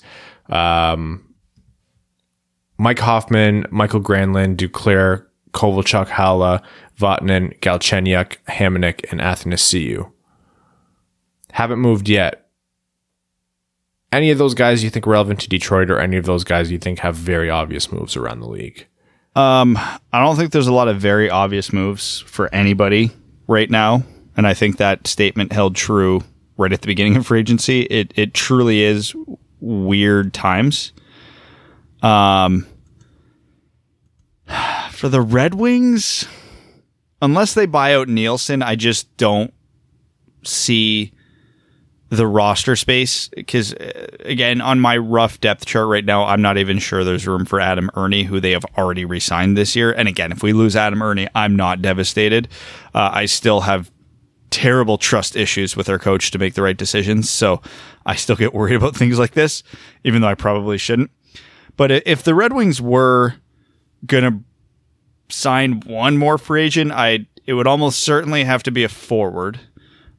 Um, Mike Hoffman, Michael Granlund, Duclair, Kovalchuk, Haula, Vatanen, Galchenyuk, Hamonic, and Athanasiou. Haven't moved yet. Any of those guys you think relevant to Detroit, or any of those guys you think have very obvious moves around the league? Um, I don't think there's a lot of very obvious moves for anybody right now, and I think that statement held true right at the beginning of free agency. It it truly is weird times. Um, *sighs* for the Red Wings, unless they buy out Nielsen, I just don't see the roster space because uh, again on my rough depth chart right now i'm not even sure there's room for adam erne who they have already re-signed this year. And again if we lose adam erne i'm not devastated. Uh, i still have terrible trust issues with our coach to make the right decisions so i still get worried about things like this even though i probably shouldn't. But if the red wings were gonna sign one more free agent, I it would almost certainly have to be a forward.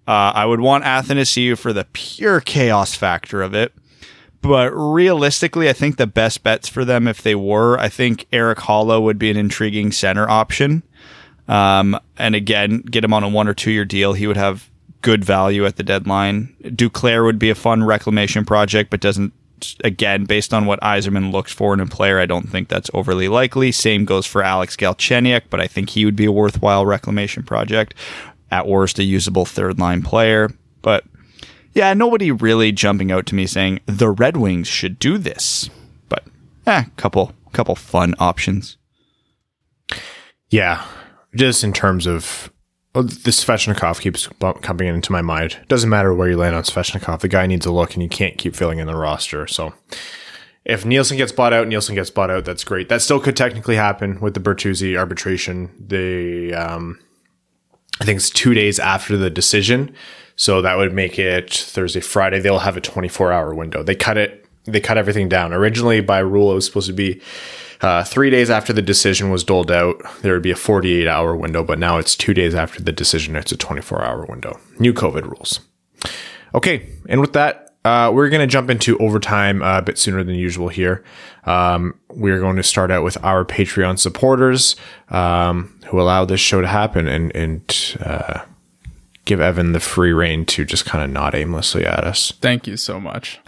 Uh, I would want Athanasiou for the pure chaos factor of it. But realistically, I think the best bets for them, if they were, I think Erik Haula would be an intriguing center option. Um, and again, get him on a one or two year deal. He would have good value at the deadline. Duclair would be a fun reclamation project, but doesn't again, based on what Yzerman looks for in a player, I don't think that's overly likely. Same goes for Alex Galchenyuk, but I think he would be a worthwhile reclamation project. At worst, a usable third line player. But yeah, nobody really jumping out to me saying the Red Wings should do this. But eh, couple couple fun options. Yeah, just in terms of Oh, this Svechnikov keeps coming into my mind. Doesn't matter where you land on Svechnikov. The guy needs a look, and you can't keep filling in the roster. So if Nielsen gets bought out, Nielsen gets bought out. That's great. That still could technically happen with the Bertuzzi arbitration. The um, I think it's two days after the decision, so that would make it Thursday, Friday. They'll have a 24 hour window. They cut it. They cut everything down. Originally, by rule, it was supposed to be uh, three days after the decision was doled out, there would be a 48 hour window, but now it's two days after the decision. It's a 24 hour window. New COVID rules. Okay. And with that, uh, we're going to jump into overtime uh, a bit sooner than usual here. Um, we're going to start out with our Patreon supporters um, who allow this show to happen and, and uh, give Evan the free reign to just kind of nod aimlessly at us. Thank you so much. *laughs* *laughs*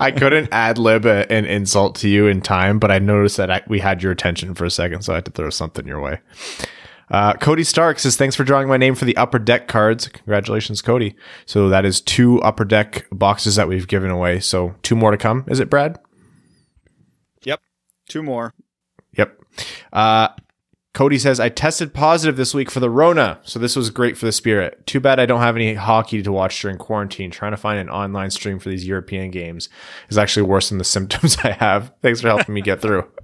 I couldn't ad lib an insult to you in time, but I noticed that I, we had your attention for a second, so I had to throw something your way. Uh, Cody Stark says, Thanks for drawing my name for the upper deck cards. Congratulations, Cody. So that is two upper deck boxes that we've given away. So two more to come. Is it, Brad? Yep. Two more. Yep. Uh, Cody says, I tested positive this week for the Rona, so this was great for the spirit. Too bad I don't have any hockey to watch during quarantine. Trying to find an online stream for these European games is actually worse than the *laughs* symptoms I have. Thanks for helping me get through. *laughs*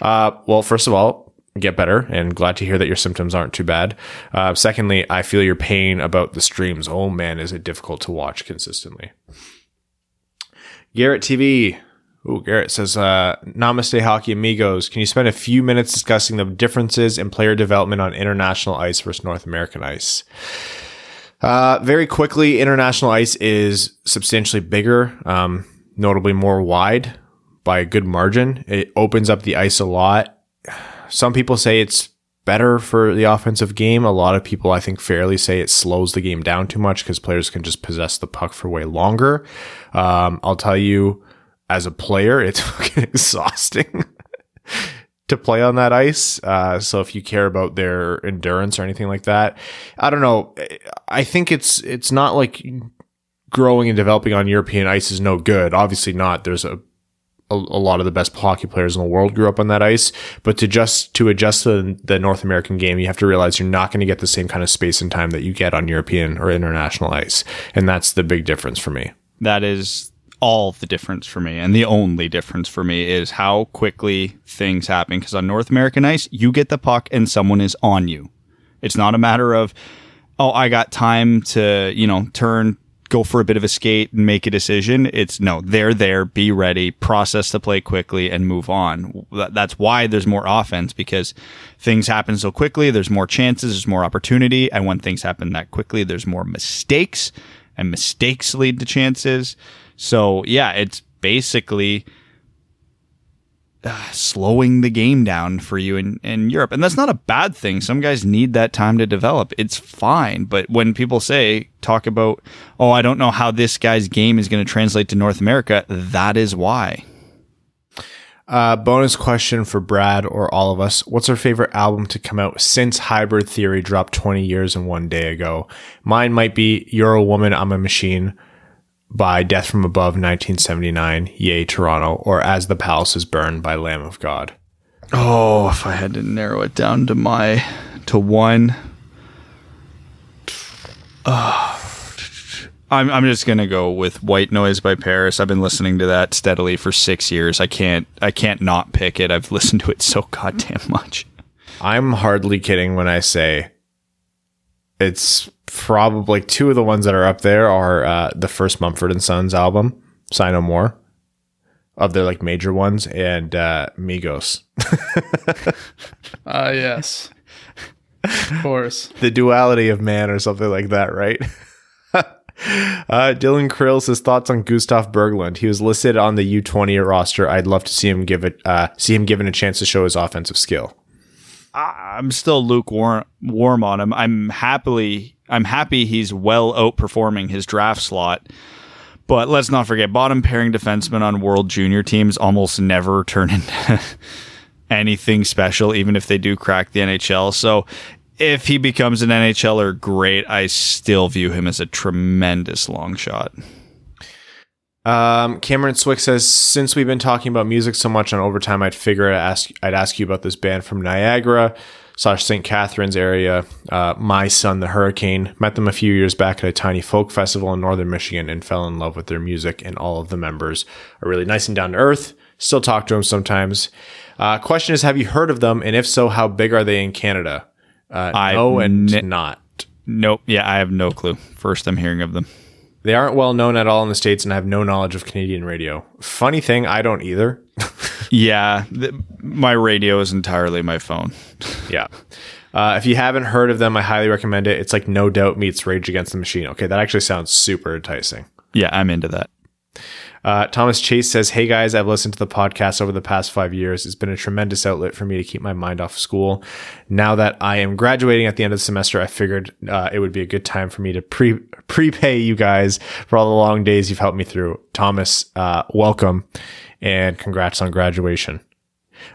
Uh, well, first of all, get better and glad to hear that your symptoms aren't too bad. Uh, secondly, I feel your pain about the streams. Oh man, is it difficult to watch consistently. Garrett TV. Ooh, Garrett says, uh, Namaste Hockey Amigos. Can you spend a few minutes discussing the differences in player development on international ice versus North American ice? Uh, very quickly, international ice is substantially bigger, um, notably more wide by a good margin. It opens up the ice a lot. Some people say it's better for the offensive game. A lot of people, I think, fairly say it slows the game down too much because players can just possess the puck for way longer. Um, I'll tell you, as a player, it's *laughs* exhausting to play on that ice. Uh, so if you care about their endurance or anything like that, I don't know. I think it's it's not like growing and developing on European ice is no good. Obviously not. There's a a, a lot of the best hockey players in the world grew up on that ice, but to just to adjust the, the North American game, you have to realize you're not going to get the same kind of space and time that you get on European or international ice, and that's the big difference for me. That is all the difference for me. And the only difference for me is how quickly things happen. Because on North American ice, you get the puck and someone is on you. It's not a matter of, oh, I got time to, you know, turn, go for a bit of a skate and make a decision. It's no, they're there, be ready, process the play quickly and move on. That's why there's more offense because things happen so quickly. There's more chances, there's more opportunity. And when things happen that quickly, there's more mistakes and mistakes lead to chances. So yeah, it's basically uh, slowing the game down for you in, in Europe. And that's not a bad thing. Some guys need that time to develop. It's fine. But when people say, talk about, oh, I don't know how this guy's game is going to translate to North America, that is why. Uh, bonus question for Brad or all of us. What's our favorite album to come out since Hybrid Theory dropped 20 years and one day ago? Mine might be You're a Woman, I'm a Machine by Death from Above 1979, Yay Toronto, or As the Palaces Burn by Lamb of God. Oh, if I had to narrow it down to my to one. Uh, I'm I'm just gonna go with White Noise by PVRIS. I've been listening to that steadily for six years. I can't I can't not pick it. I've *laughs* listened to it so goddamn much. I'm hardly kidding when I say it's probably two of the ones that are up there are uh, the first Mumford and Sons album, Sigh No More, of their like major ones, and uh, Migos. Ah, yes. Of course. *laughs* the duality of man, or something like that, right? *laughs* Uh, Dylan Krills, says thoughts on Gustav Berglund. He was listed on the U20 roster. I'd love to see him give it, uh, see him given a chance to show his offensive skill. I'm still lukewarm warm on him. I'm happily I'm happy he's well outperforming his draft slot. But let's not forget, bottom pairing defensemen on world junior teams almost never turn into *laughs* anything special, even if they do crack the NHL. So if he becomes an NHLer, great. I still view him as a tremendous long shot. Um, Cameron Swick says, since we've been talking about music so much on overtime, I'd figure I'd ask, I'd ask you about this band from Niagara. slash St. Catharines area. Uh, my son, the Hurricane, met them a few years back at a tiny folk festival in northern Michigan and fell in love with their music. And all of the members are really nice and down to earth. Still talk to them sometimes. Uh, question is, have you heard of them? And if so, how big are they in Canada? Uh, I no and ne- not. Nope. Yeah, I have no clue. First, I'm hearing of them. They aren't well known at all in the States and have no knowledge of Canadian radio. Funny thing, I don't either. *laughs* Yeah, th- my radio is entirely my phone. *laughs* yeah. Uh, if you haven't heard of them, I highly recommend it. It's like No Doubt meets Rage Against the Machine. Okay, that actually sounds super enticing. Yeah, I'm into that. Uh, Thomas Chase says, Hey guys, I've listened to the podcast over the past five years. It's been a tremendous outlet for me to keep my mind off school. Now that I am graduating at the end of the semester, I figured uh, it would be a good time for me to pre prepay you guys for all the long days you've helped me through. Thomas, uh, welcome and congrats on graduation.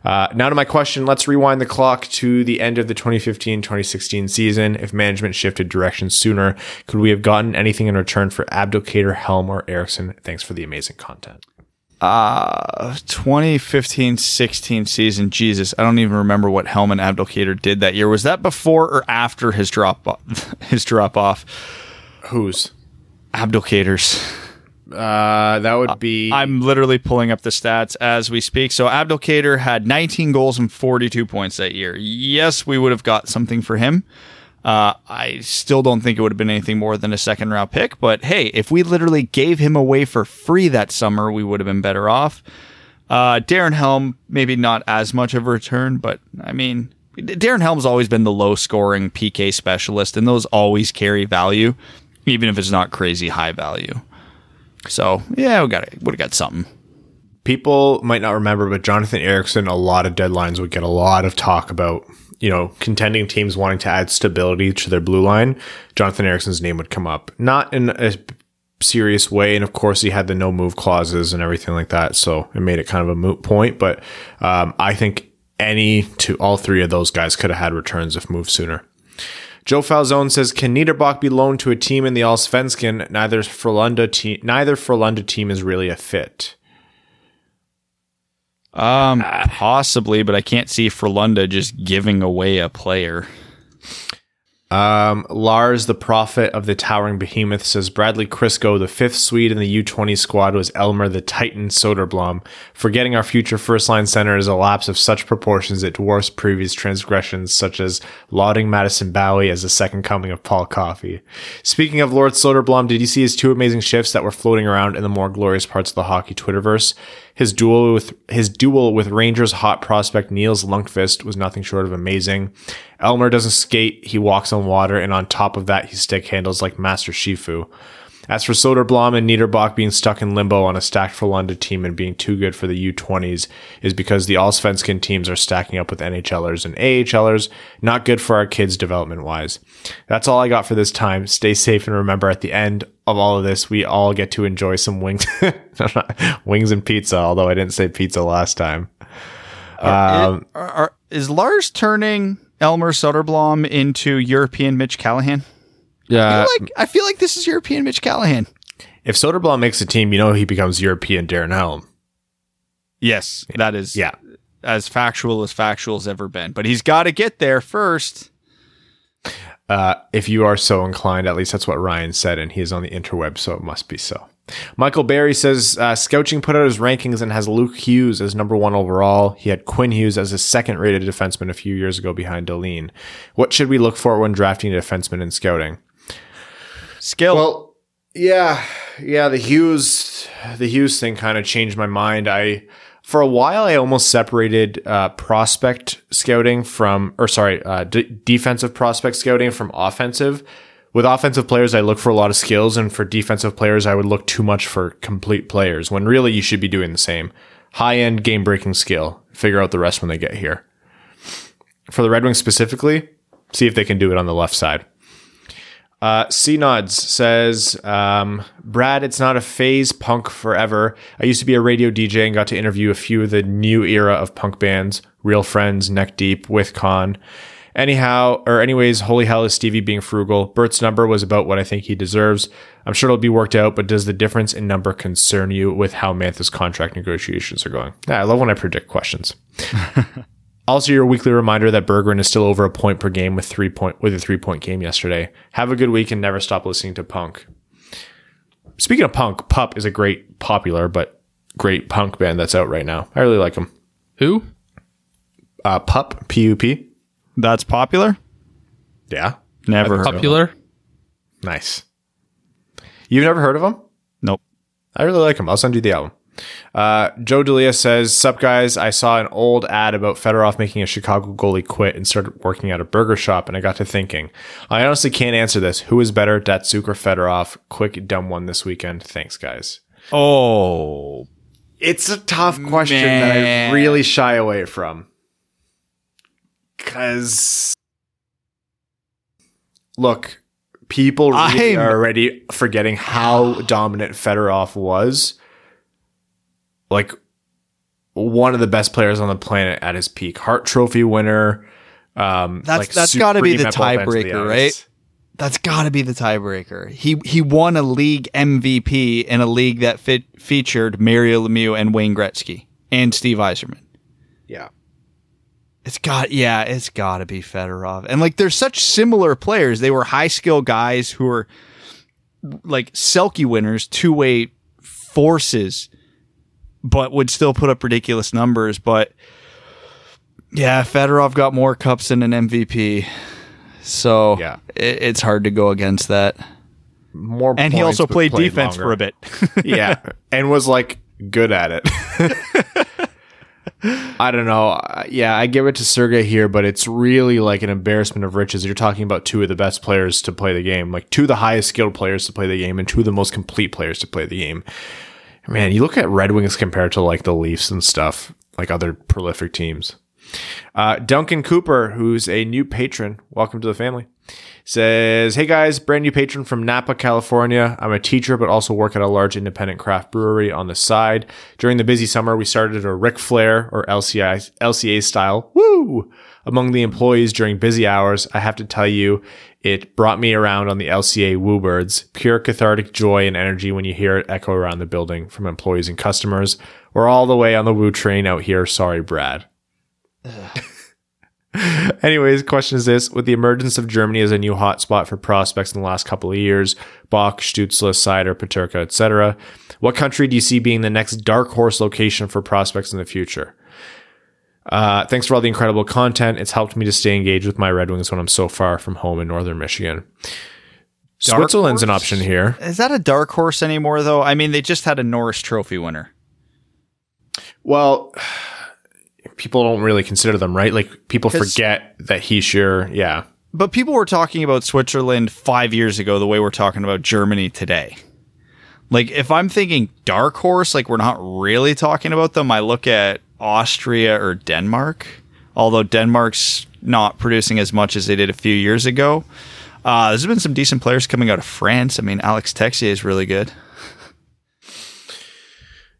Uh, now to my question. Let's rewind the clock to the end of the 2015-2016 season. If management shifted direction sooner, could we have gotten anything in return for Abdelkader, Helm, or Ericsson? Thanks for the amazing content. Uh 2015-16 season. Jesus, I don't even remember what Helm and Abdelkader did that year. Was that before or after his drop *laughs* his drop off? Whose? Abdelkader's. Uh, that would be. I'm literally pulling up the stats as we speak. So Abdelkader had 19 goals and 42 points that year. Yes, we would have got something for him. Uh, I still don't think it would have been anything more than a second round pick. But hey, if we literally gave him away for free that summer, we would have been better off. Uh, Darren Helm, maybe not as much of a return, but I mean, Darren Helm's always been the low scoring PK specialist, and those always carry value, even if it's not crazy high value. So yeah, we got would have got something. People might not remember, but Jonathan Ericsson, a lot of deadlines would get a lot of talk about, you know, contending teams wanting to add stability to their blue line. Jonathan Ericsson's name would come up, not in a serious way, and of course he had the no move clauses and everything like that, so it made it kind of a moot point. But um, I think any to all three of those guys could have had returns if moved sooner. Joe Falzone says, "Can Niederbach be loaned to a team in the Allsvenskan? Neither Frölunda team, neither Frölunda team is really a fit." Um, possibly, but I can't see Frölunda just giving away a player. Um, Lars, the prophet of the towering behemoth, says Bradley Crisco, the fifth Swede in the U20 squad, was Elmer the Titan Soderblom. Forgetting our future first line center is a lapse of such proportions it dwarfs previous transgressions, such as lauding Madison Bowey as the second coming of Paul Coffey. Speaking of Lord Soderblom, did you see his two amazing shifts that were floating around in the more glorious parts of the hockey Twitterverse? His duel with his duel with Rangers hot prospect Nils Lundkvist was nothing short of amazing. Elmer doesn't skate, he walks on water, and on top of that, he stick handles like Master Shifu. As for Soderblom and Niederbach being stuck in limbo on a stacked Frölunda team and being too good for the U20s is because the Allsvenskan teams are stacking up with NHLers and AHLers, not good for our kids development wise. That's all I got for this time. Stay safe and remember at the end of all of this, we all get to enjoy some wings, *laughs* wings and pizza, although I didn't say pizza last time. Um, are, are, is Lars turning Elmer Soderblom into European Mitch Callahan? Yeah. I feel, like, I feel like this is European Mitch Callahan. If Soderblom makes a team, you know he becomes European Darren Helm. Yes, that is yeah. as factual as factual has ever been. But he's got to get there first. Uh, if you are so inclined, at least that's what Ryan said, and he is on the interweb, so it must be so. Michael Barry says uh, Scouting put out his rankings and has Luke Hughes as number one overall. He had Quinn Hughes as his second rated defenseman a few years ago behind Dahlin. What should we look for when drafting a defenseman in scouting? Skill. Well, yeah, yeah. The Hughes, the Hughes thing kind of changed my mind. I, for a while, I almost separated uh, prospect scouting from, or sorry, uh, d- defensive prospect scouting from offensive. With offensive players, I look for a lot of skills, and for defensive players, I would look too much for complete players. When really, you should be doing the same: high end, game breaking skill. Figure out the rest when they get here. For the Red Wings specifically, see if they can do it on the left side. Uh, C Nods says, um, Brad, it's not a phase punk forever. I used to be a radio DJ and got to interview a few of the new era of punk bands, Real Friends, Neck Deep, With Con. Anyhow, or anyways, holy hell is Stevie being frugal. Bert's number was about what I think he deserves. I'm sure it'll be worked out, but does the difference in number concern you with how Mantha's contract negotiations are going? Yeah, I love when I predict questions. *laughs* Also, your weekly reminder that Berggren is still over a point per game with three point with a three point game yesterday. Have a good week and never stop listening to punk. Speaking of punk, Pup is a great popular but great punk band that's out right now. I really like them. Who? Uh, Pup, P U P. That's popular. Yeah, Never heard of it. Popular? nice. You've never heard of them? Nope. I really like them. I'll send you the album. Uh, Joe Delia says, Sup guys, I saw an old ad about Fedorov making a Chicago goalie quit and started working at a burger shop, and I got to thinking. I honestly can't answer this. Who is better, Datsyuk or Fedorov? Quick, dumb one this weekend. Thanks, guys. Oh, It's a tough question that I really shy away from. Because, look, people really are already forgetting how dominant Fedorov was. Like, one of the best players on the planet at his peak. Hart Trophy winner. Um, That's- like that's gotta be the supreme at both ends of the tiebreaker, right? That's got to be the tiebreaker. He he won a league MVP in a league that fit, featured Mario Lemieux and Wayne Gretzky and Steve Yzerman. Yeah. It's got yeah, it's got to be Fedorov. And like they're such similar players. They were high skill guys who were like Selke winners, two way forces, but would still put up ridiculous numbers. But yeah, Fedorov got more cups than an MVP. So Yeah. it, it's hard to go against that. More and he also but played, defense longer. for a bit. *laughs* yeah, and was like good at it. *laughs* I don't know. Uh, Yeah, I give it to Sergey here, but it's really like an embarrassment of riches. You're talking about two of the best players to play the game, like two of the highest skilled players to play the game, and two of the most complete players to play the game. Man, you look at Red Wings compared to like the Leafs and stuff, like other prolific teams. Uh, Duncan Cooper, who's a new patron, welcome to the family, says, Hey guys, brand new patron from Napa, California. I'm a teacher, but also work at a large independent craft brewery on the side. During the busy summer, we started a Ric Flair or LCI, LCA style, woo, among the employees during busy hours. I have to tell you, it brought me around on the LCA Woo Birds. Pure cathartic joy and energy when you hear it echo around the building from employees and customers. We're all the way on the Woo train out here. Sorry, Brad. *laughs* Anyways, question is this: With the emergence of Germany as a new hotspot for prospects in the last couple of years, Bach, Stützle, Seider, Peterka, etc., what country do you see being the next dark horse location for prospects in the future? Uh, thanks for all the incredible content. It's helped me to stay engaged with my Red Wings when I'm so far from home in northern Michigan. Dark Switzerland's an option here. Is that a dark horse anymore though? I mean, they just had a Norris Trophy winner. Well, *sighs* people don't really consider them, right? Like people forget that he's sure, yeah. But people were talking about Switzerland five years ago the way we're talking about Germany today. Like, if I'm thinking dark horse, like we're not really talking about them, I look at Austria or Denmark, although Denmark's not producing as much as they did a few years ago. Uh, there's been some decent players coming out of France. I mean, Alex Texier is really good.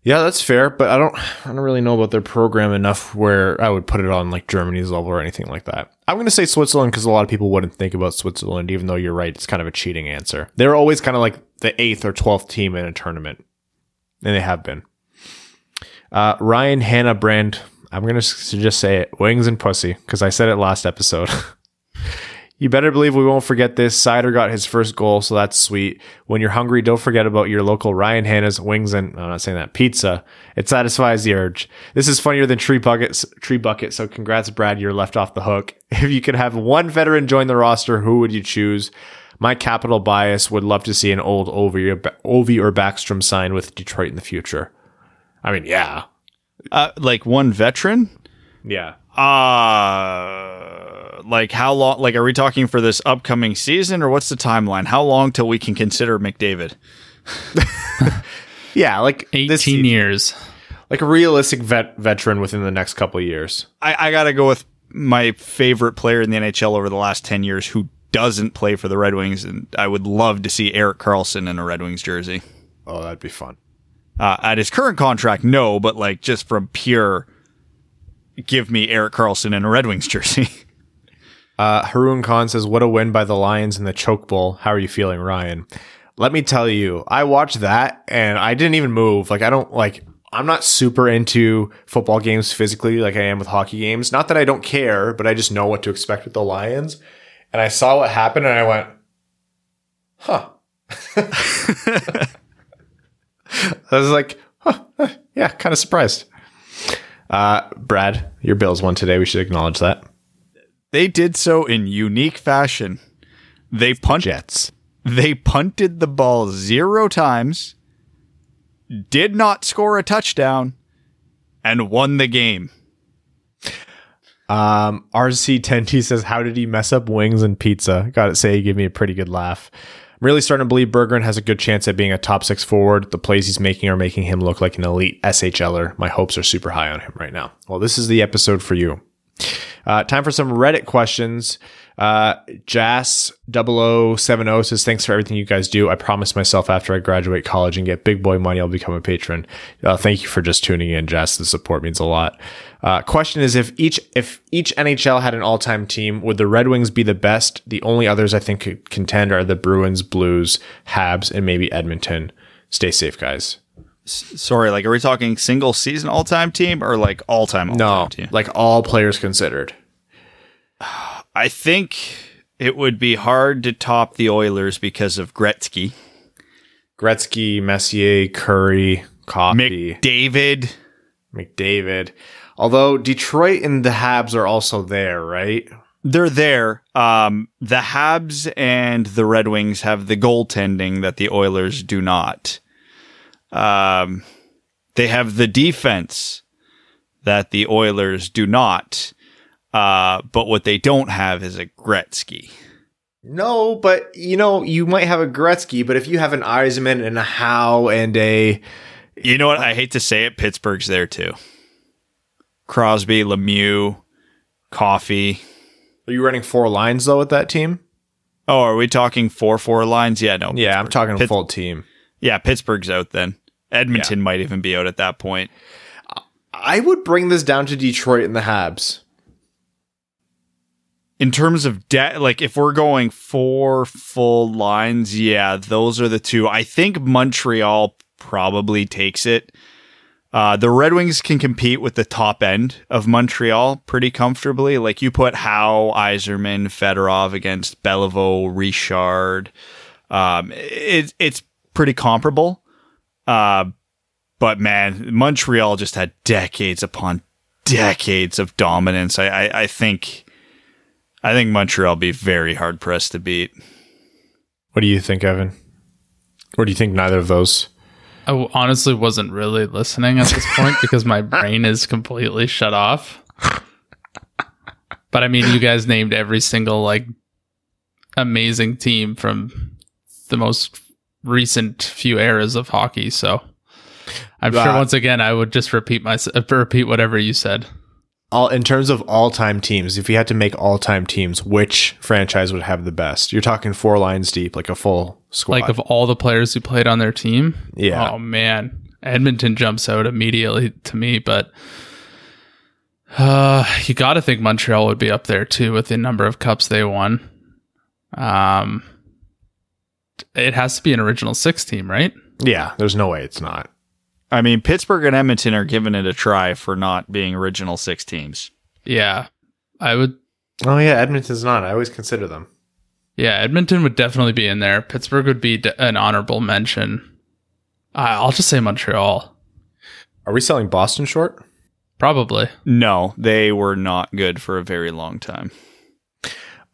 Yeah, that's fair, but I don't I don't really know about their program enough where I would put it on like Germany's level or anything like that. I'm going to say Switzerland because a lot of people wouldn't think about Switzerland, even though you're right, it's kind of a cheating answer. They're always kind of like the eighth or twelfth team in a tournament, and they have been. Uh, Ryan Hanna Brand, I'm to just say it: wings and pussy, because I said it last episode. *laughs* You better believe we won't forget this. Seider got his first goal, so that's sweet. When you're hungry, don't forget about your local Ryan Hanna's wings and I'm not saying that pizza. It satisfies the urge. This is funnier than tree buckets, tree bucket. So congrats, Brad. You're left off the hook. *laughs* If you could have one veteran join the roster, who would you choose? My capital bias would love to see an old Ovi or, Ovi or Backstrom sign with Detroit in the future. I mean, yeah, Uh, like one veteran? yeah. Uh, like how long? Like, are we talking for this upcoming season, or what's the timeline? How long till we can consider McDavid? *laughs* Yeah, like 18 this, years. like a realistic vet veteran within the next couple of years. I, I got to go with my favorite player in the NHL over the last ten years who doesn't play for the Red Wings, and I would love to see Erik Karlsson in a Red Wings jersey. Oh, that'd be fun. Uh, at his current contract, no, but like just from pure, give me Erik Karlsson in a Red Wings jersey. *laughs* Uh, Haroon Khan says, "What a win by the Lions in the choke bowl. How are you feeling, Ryan?" Let me tell you, I watched that and I didn't even move. Like I don't like I'm not super into football games physically like I am with hockey games. Not that I don't care, but I just know what to expect with the Lions. And I saw what happened and I went, huh. *laughs* *laughs* I was like, huh, yeah, kind of surprised. Uh, Brad, your Bills won today. We should acknowledge that. They did so in unique fashion. They punt Jets. they punted the ball zero times, did not score a touchdown, and won the game. Um, RC10T says, How did he mess up wings and pizza? Gotta say, he gave me a pretty good laugh. I'm really starting to believe Berggren has a good chance at being a top six forward. The plays he's making are making him look like an elite SHLer. My hopes are super high on him right now. Well, this is the episode for you. Uh, time for some Reddit questions. Uh, Jas0070 says, Thanks for everything you guys do. I promise myself after I graduate college and get big boy money, I'll become a patron. Uh, thank you for just tuning in, Jas. The support means a lot. Uh, question is if each if each NHL had an all time team, would the Red Wings be the best? The only others I think could contend are the Bruins, Blues, Habs, and maybe Edmonton. Stay safe, guys. Sorry, like are we talking single season all time team or like all time all No, time team? like all players considered. *sighs* *sighs* *sighs* I think it would be hard to top the Oilers because of Gretzky, Gretzky, Messier, Kurri, Coffey, McDavid. McDavid. Although Detroit and the Habs are also there, right? They're there. Um, the Habs and the Red Wings have the goaltending that the Oilers do not. Um, they have the defense that the Oilers do not. Uh, but what they don't have is a Gretzky. No, but you know, you might have a Gretzky, but if you have an Yzerman and a Howe and a You know what? I hate to say it. Pittsburgh's there too. Crosby, Lemieux, Coffey. are you running four lines though with that team? Oh, are we talking four four lines? Yeah, no. Yeah, I'm Pittsburgh. talking Pitt- full team. Yeah, Pittsburgh's out then. Edmonton might even be out at that point. I would bring this down to Detroit and the Habs. In terms of debt, like if we're going four full lines, yeah, those are the two. I think Montreal probably takes it. Uh, the Red Wings can compete with the top end of Montreal pretty comfortably. Like you put Howe, Yzerman, Fedorov against Beliveau, Richard. Um, it, it's pretty comparable. Uh, but man, Montreal just had decades upon decades of dominance. I, I, I think, I think Montreal be very hard pressed to beat. What do you think, Evan? Or do you think neither of those? I honestly wasn't really listening at this point *laughs* because my brain is completely shut off. But I mean, you guys named every single like amazing team from the most recent few eras of hockey. So I'm sure Uh, once again I would just repeat my repeat whatever you said. All in terms of all-time teams, if you had to make all-time teams, which franchise would have the best? You're talking four lines deep, like a full squad. Like of all the players who played on their team, Yeah. Oh man, Edmonton jumps out immediately to me, but uh, you got to think Montreal would be up there too with the number of cups they won. Um, it has to be an original six team, right? yeah, there's no way it's not. I mean, Pittsburgh and Edmonton are giving it a try for not being original six teams. Yeah, I would. Oh yeah, Edmonton's not. I always consider them. Yeah, Edmonton would definitely be in there. Pittsburgh would be d- an honorable mention. I I'll just say Montreal, Are we selling Boston short? probably. No, they were not good for a very long time.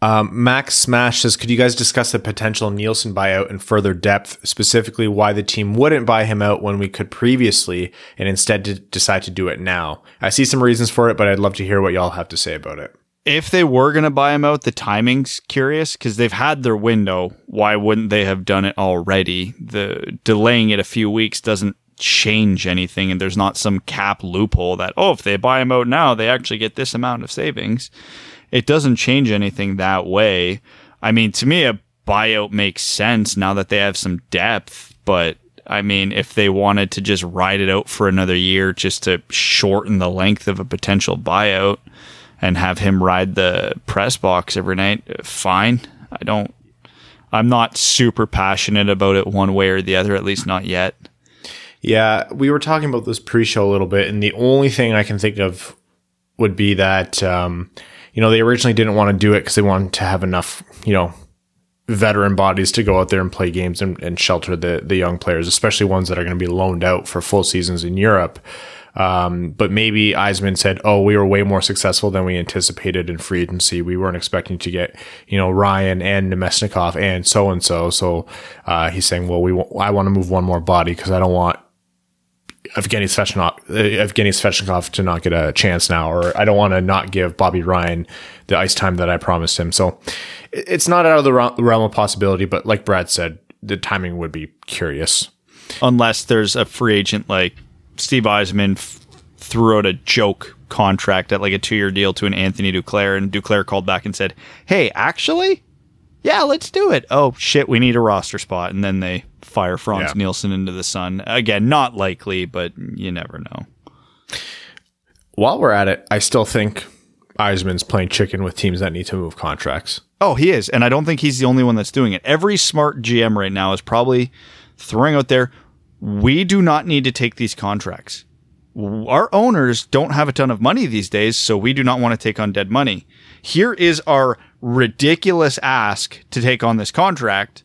Um, Max Smash says, could you guys discuss the potential Nielsen buyout in further depth, specifically why the team wouldn't buy him out when we could previously and instead d- decide to do it now? I see some reasons for it, but I'd love to hear what y'all have to say about it. If they were going to buy him out, the timing's curious because they've had their window. Why wouldn't they have done it already? The delaying it a few weeks doesn't change anything, and there's not some cap loophole that oh, if they buy him out now, they actually get this amount of savings. It doesn't change anything that way. I mean, to me, a buyout makes sense now that they have some depth, but I mean, if they wanted to just ride it out for another year just to shorten the length of a potential buyout and have him ride the press box every night, fine. I don't, I'm not super passionate about it one way or the other, at least not yet. Yeah, we were talking about this pre-show a little bit, and the only thing I can think of would be that um, you know they originally didn't want to do it because they wanted to have enough you know veteran bodies to go out there and play games and, and shelter the the young players, especially ones that are going to be loaned out for full seasons in Europe. Um, but maybe Yzerman said, "Oh, we were way more successful than we anticipated in free agency. We weren't expecting to get, you know, Ryan and Namestnikov and so and so." So uh, he's saying, "Well, we w- I want to move one more body because I don't want Evgeny Svechnikov, uh, Evgeny Svechnikov to not get a chance now, or I don't want to not give Bobby Ryan the ice time that I promised him." So it's not out of the realm of possibility, but like Brad said, the timing would be curious. Unless there's a free agent like Steve Yzerman f- threw out a joke contract at like a two year deal to an Anthony Duclair, and Duclair called back and said, "Hey, actually, yeah, let's do it." Oh shit, we need a roster spot, and then they fire Frans Yeah. Nielsen into the sun. Again, not likely, but you never know. While we're at it, I still think Yzerman's playing chicken with teams that need to move contracts. Oh, he is, and I don't think he's the only one that's doing it. Every smart GM right now is probably throwing out there, "We do not need to take these contracts." our owners don't have a ton of money these days, so we do not want to take on dead money. Here is our ridiculous ask to take on this contract,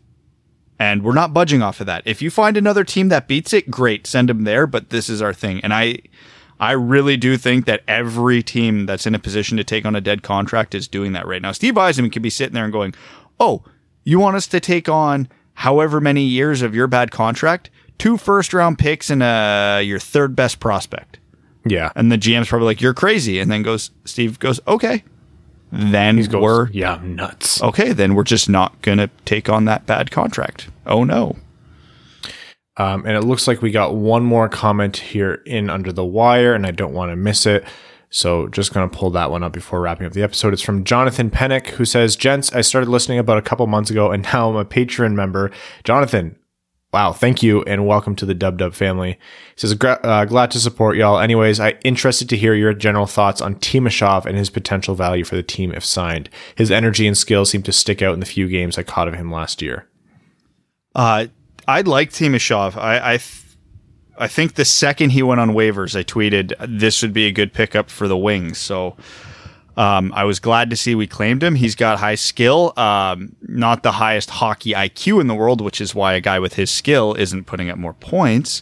and we're not budging off of that. If you find another team that beats it, great, send them there, but this is our thing. And I I really do think that every team that's in a position to take on a dead contract is doing that right now. Steve Yzerman could be sitting there and going, "Oh, you want us to take on however many years of your bad contract? Two first round picks and uh, your third best prospect." Yeah. And the GM's probably like, "You're crazy." And then goes Steve goes, "Okay." Then we're yeah, nuts. okay. Then we're just not gonna take on that bad contract. Oh no. Um, and it looks like we got one more comment here in under the wire, and I don't want to miss it. So just going to pull that one up before wrapping up the episode. It's from Jonathan Pennick, who says, Gents, I started listening about a couple months ago, and now I'm a Patreon member. Jonathan, wow, thank you, and welcome to the Dub Dub family. He says, uh, glad to support y'all. Anyways, I interested to hear your general thoughts on Timashov and his potential value for the team if signed. His energy and skills seem to stick out in the few games I caught of him last year. Uh, I like Timashov. I I, th- I think the second he went on waivers, I tweeted this would be a good pickup for the Wings. So um, I was glad to see we claimed him. He's got high skill, um, not the highest hockey IQ in the world, which is why a guy with his skill isn't putting up more points.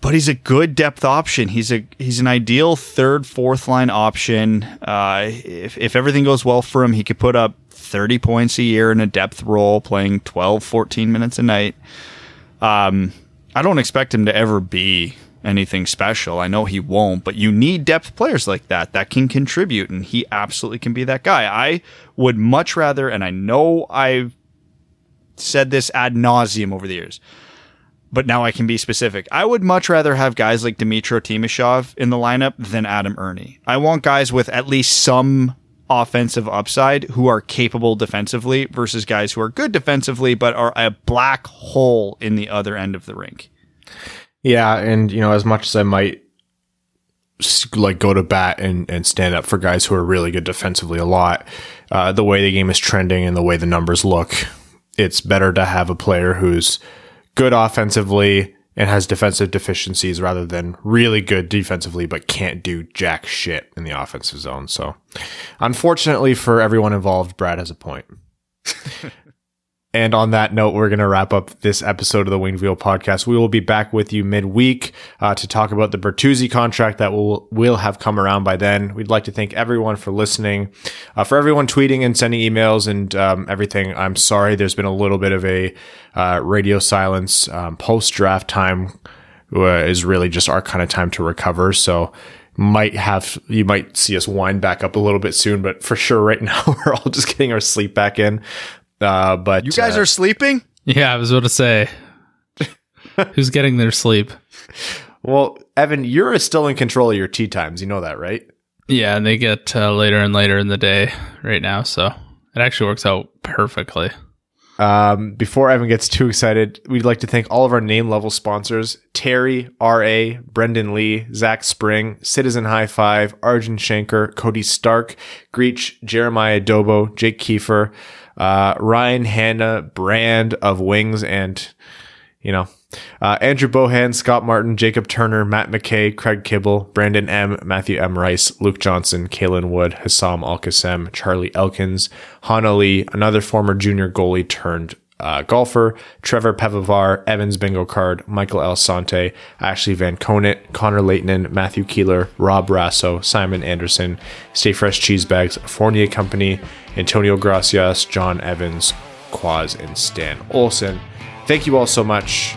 But he's a good depth option. He's a he's an ideal third, fourth line option. Uh, if if everything goes well for him, he could put up 30 points a year in a depth role, playing 12, 14 minutes a night. Um, I don't expect him to ever be anything special. I know he won't, but you need depth players like that that can contribute, and he absolutely can be that guy. I would much rather, and I know I've said this ad nauseum over the years, but now I can be specific. I would much rather have guys like Dmytro Timashov in the lineup than Adam Erne. I want guys with at least some offensive upside who are capable defensively versus guys who are good defensively but are a black hole in the other end of the rink. Yeah, and you know, as much as I might like go to bat and, and stand up for guys who are really good defensively a lot, uh, the way the game is trending and the way the numbers look, it's better to have a player who's good offensively and has defensive deficiencies rather than really good defensively but can't do jack shit in the offensive zone. So, unfortunately for everyone involved, Brad has a point. *laughs* And on that note, we're going to wrap up this episode of the Winged Wheel podcast. We will be back with you midweek uh, to talk about the Bertuzzi contract that will will have come around by then. We'd like to thank everyone for listening, uh, for everyone tweeting and sending emails and um, everything. I'm sorry, there's been a little bit of a uh, radio silence. Um, Post draft time uh, is really just our kind of time to recover. So might have you might see us wind back up a little bit soon, but for sure right *laughs* now we're all just getting our sleep back in. Uh, but You guys uh, are sleeping? Yeah, I was about to say. *laughs* Who's getting their sleep? well, Evan, you're still in control of your tee times. You know that, right? Yeah, and they get uh, later and later in the day right now, so it actually works out perfectly. Um, before Evan gets too excited, we'd like to thank all of our name level sponsors Terry, R.A., Brendan Lee, Zach Spring, Citizen High Five, Arjun Shanker, Cody Stark, Greach, Jeremiah Dobo, Jake Kiefer, uh, Ryan Hanna, Brand of Wings, and, you know, Uh, Andrew Bohan, Scott Martin, Jacob Turner, Matt McKay, Craig Kibble, Brandon M, Matthew M. Rice, Luke Johnson, Kalen Wood, Hassam Al Charlie Elkins, Hana Lee, another former junior goalie turned uh, golfer, Trevor Pevavar, Evans Bingo Card, Michael El Sante, Ashley Van Conant, Connor Leighton, Matthew Keeler, Rob Rasso, Simon Anderson, Stay Fresh Cheese Bags, Fournier Company, Antonio Gracias, John Evans, Quaz, and Stan Olson. Thank you all so much,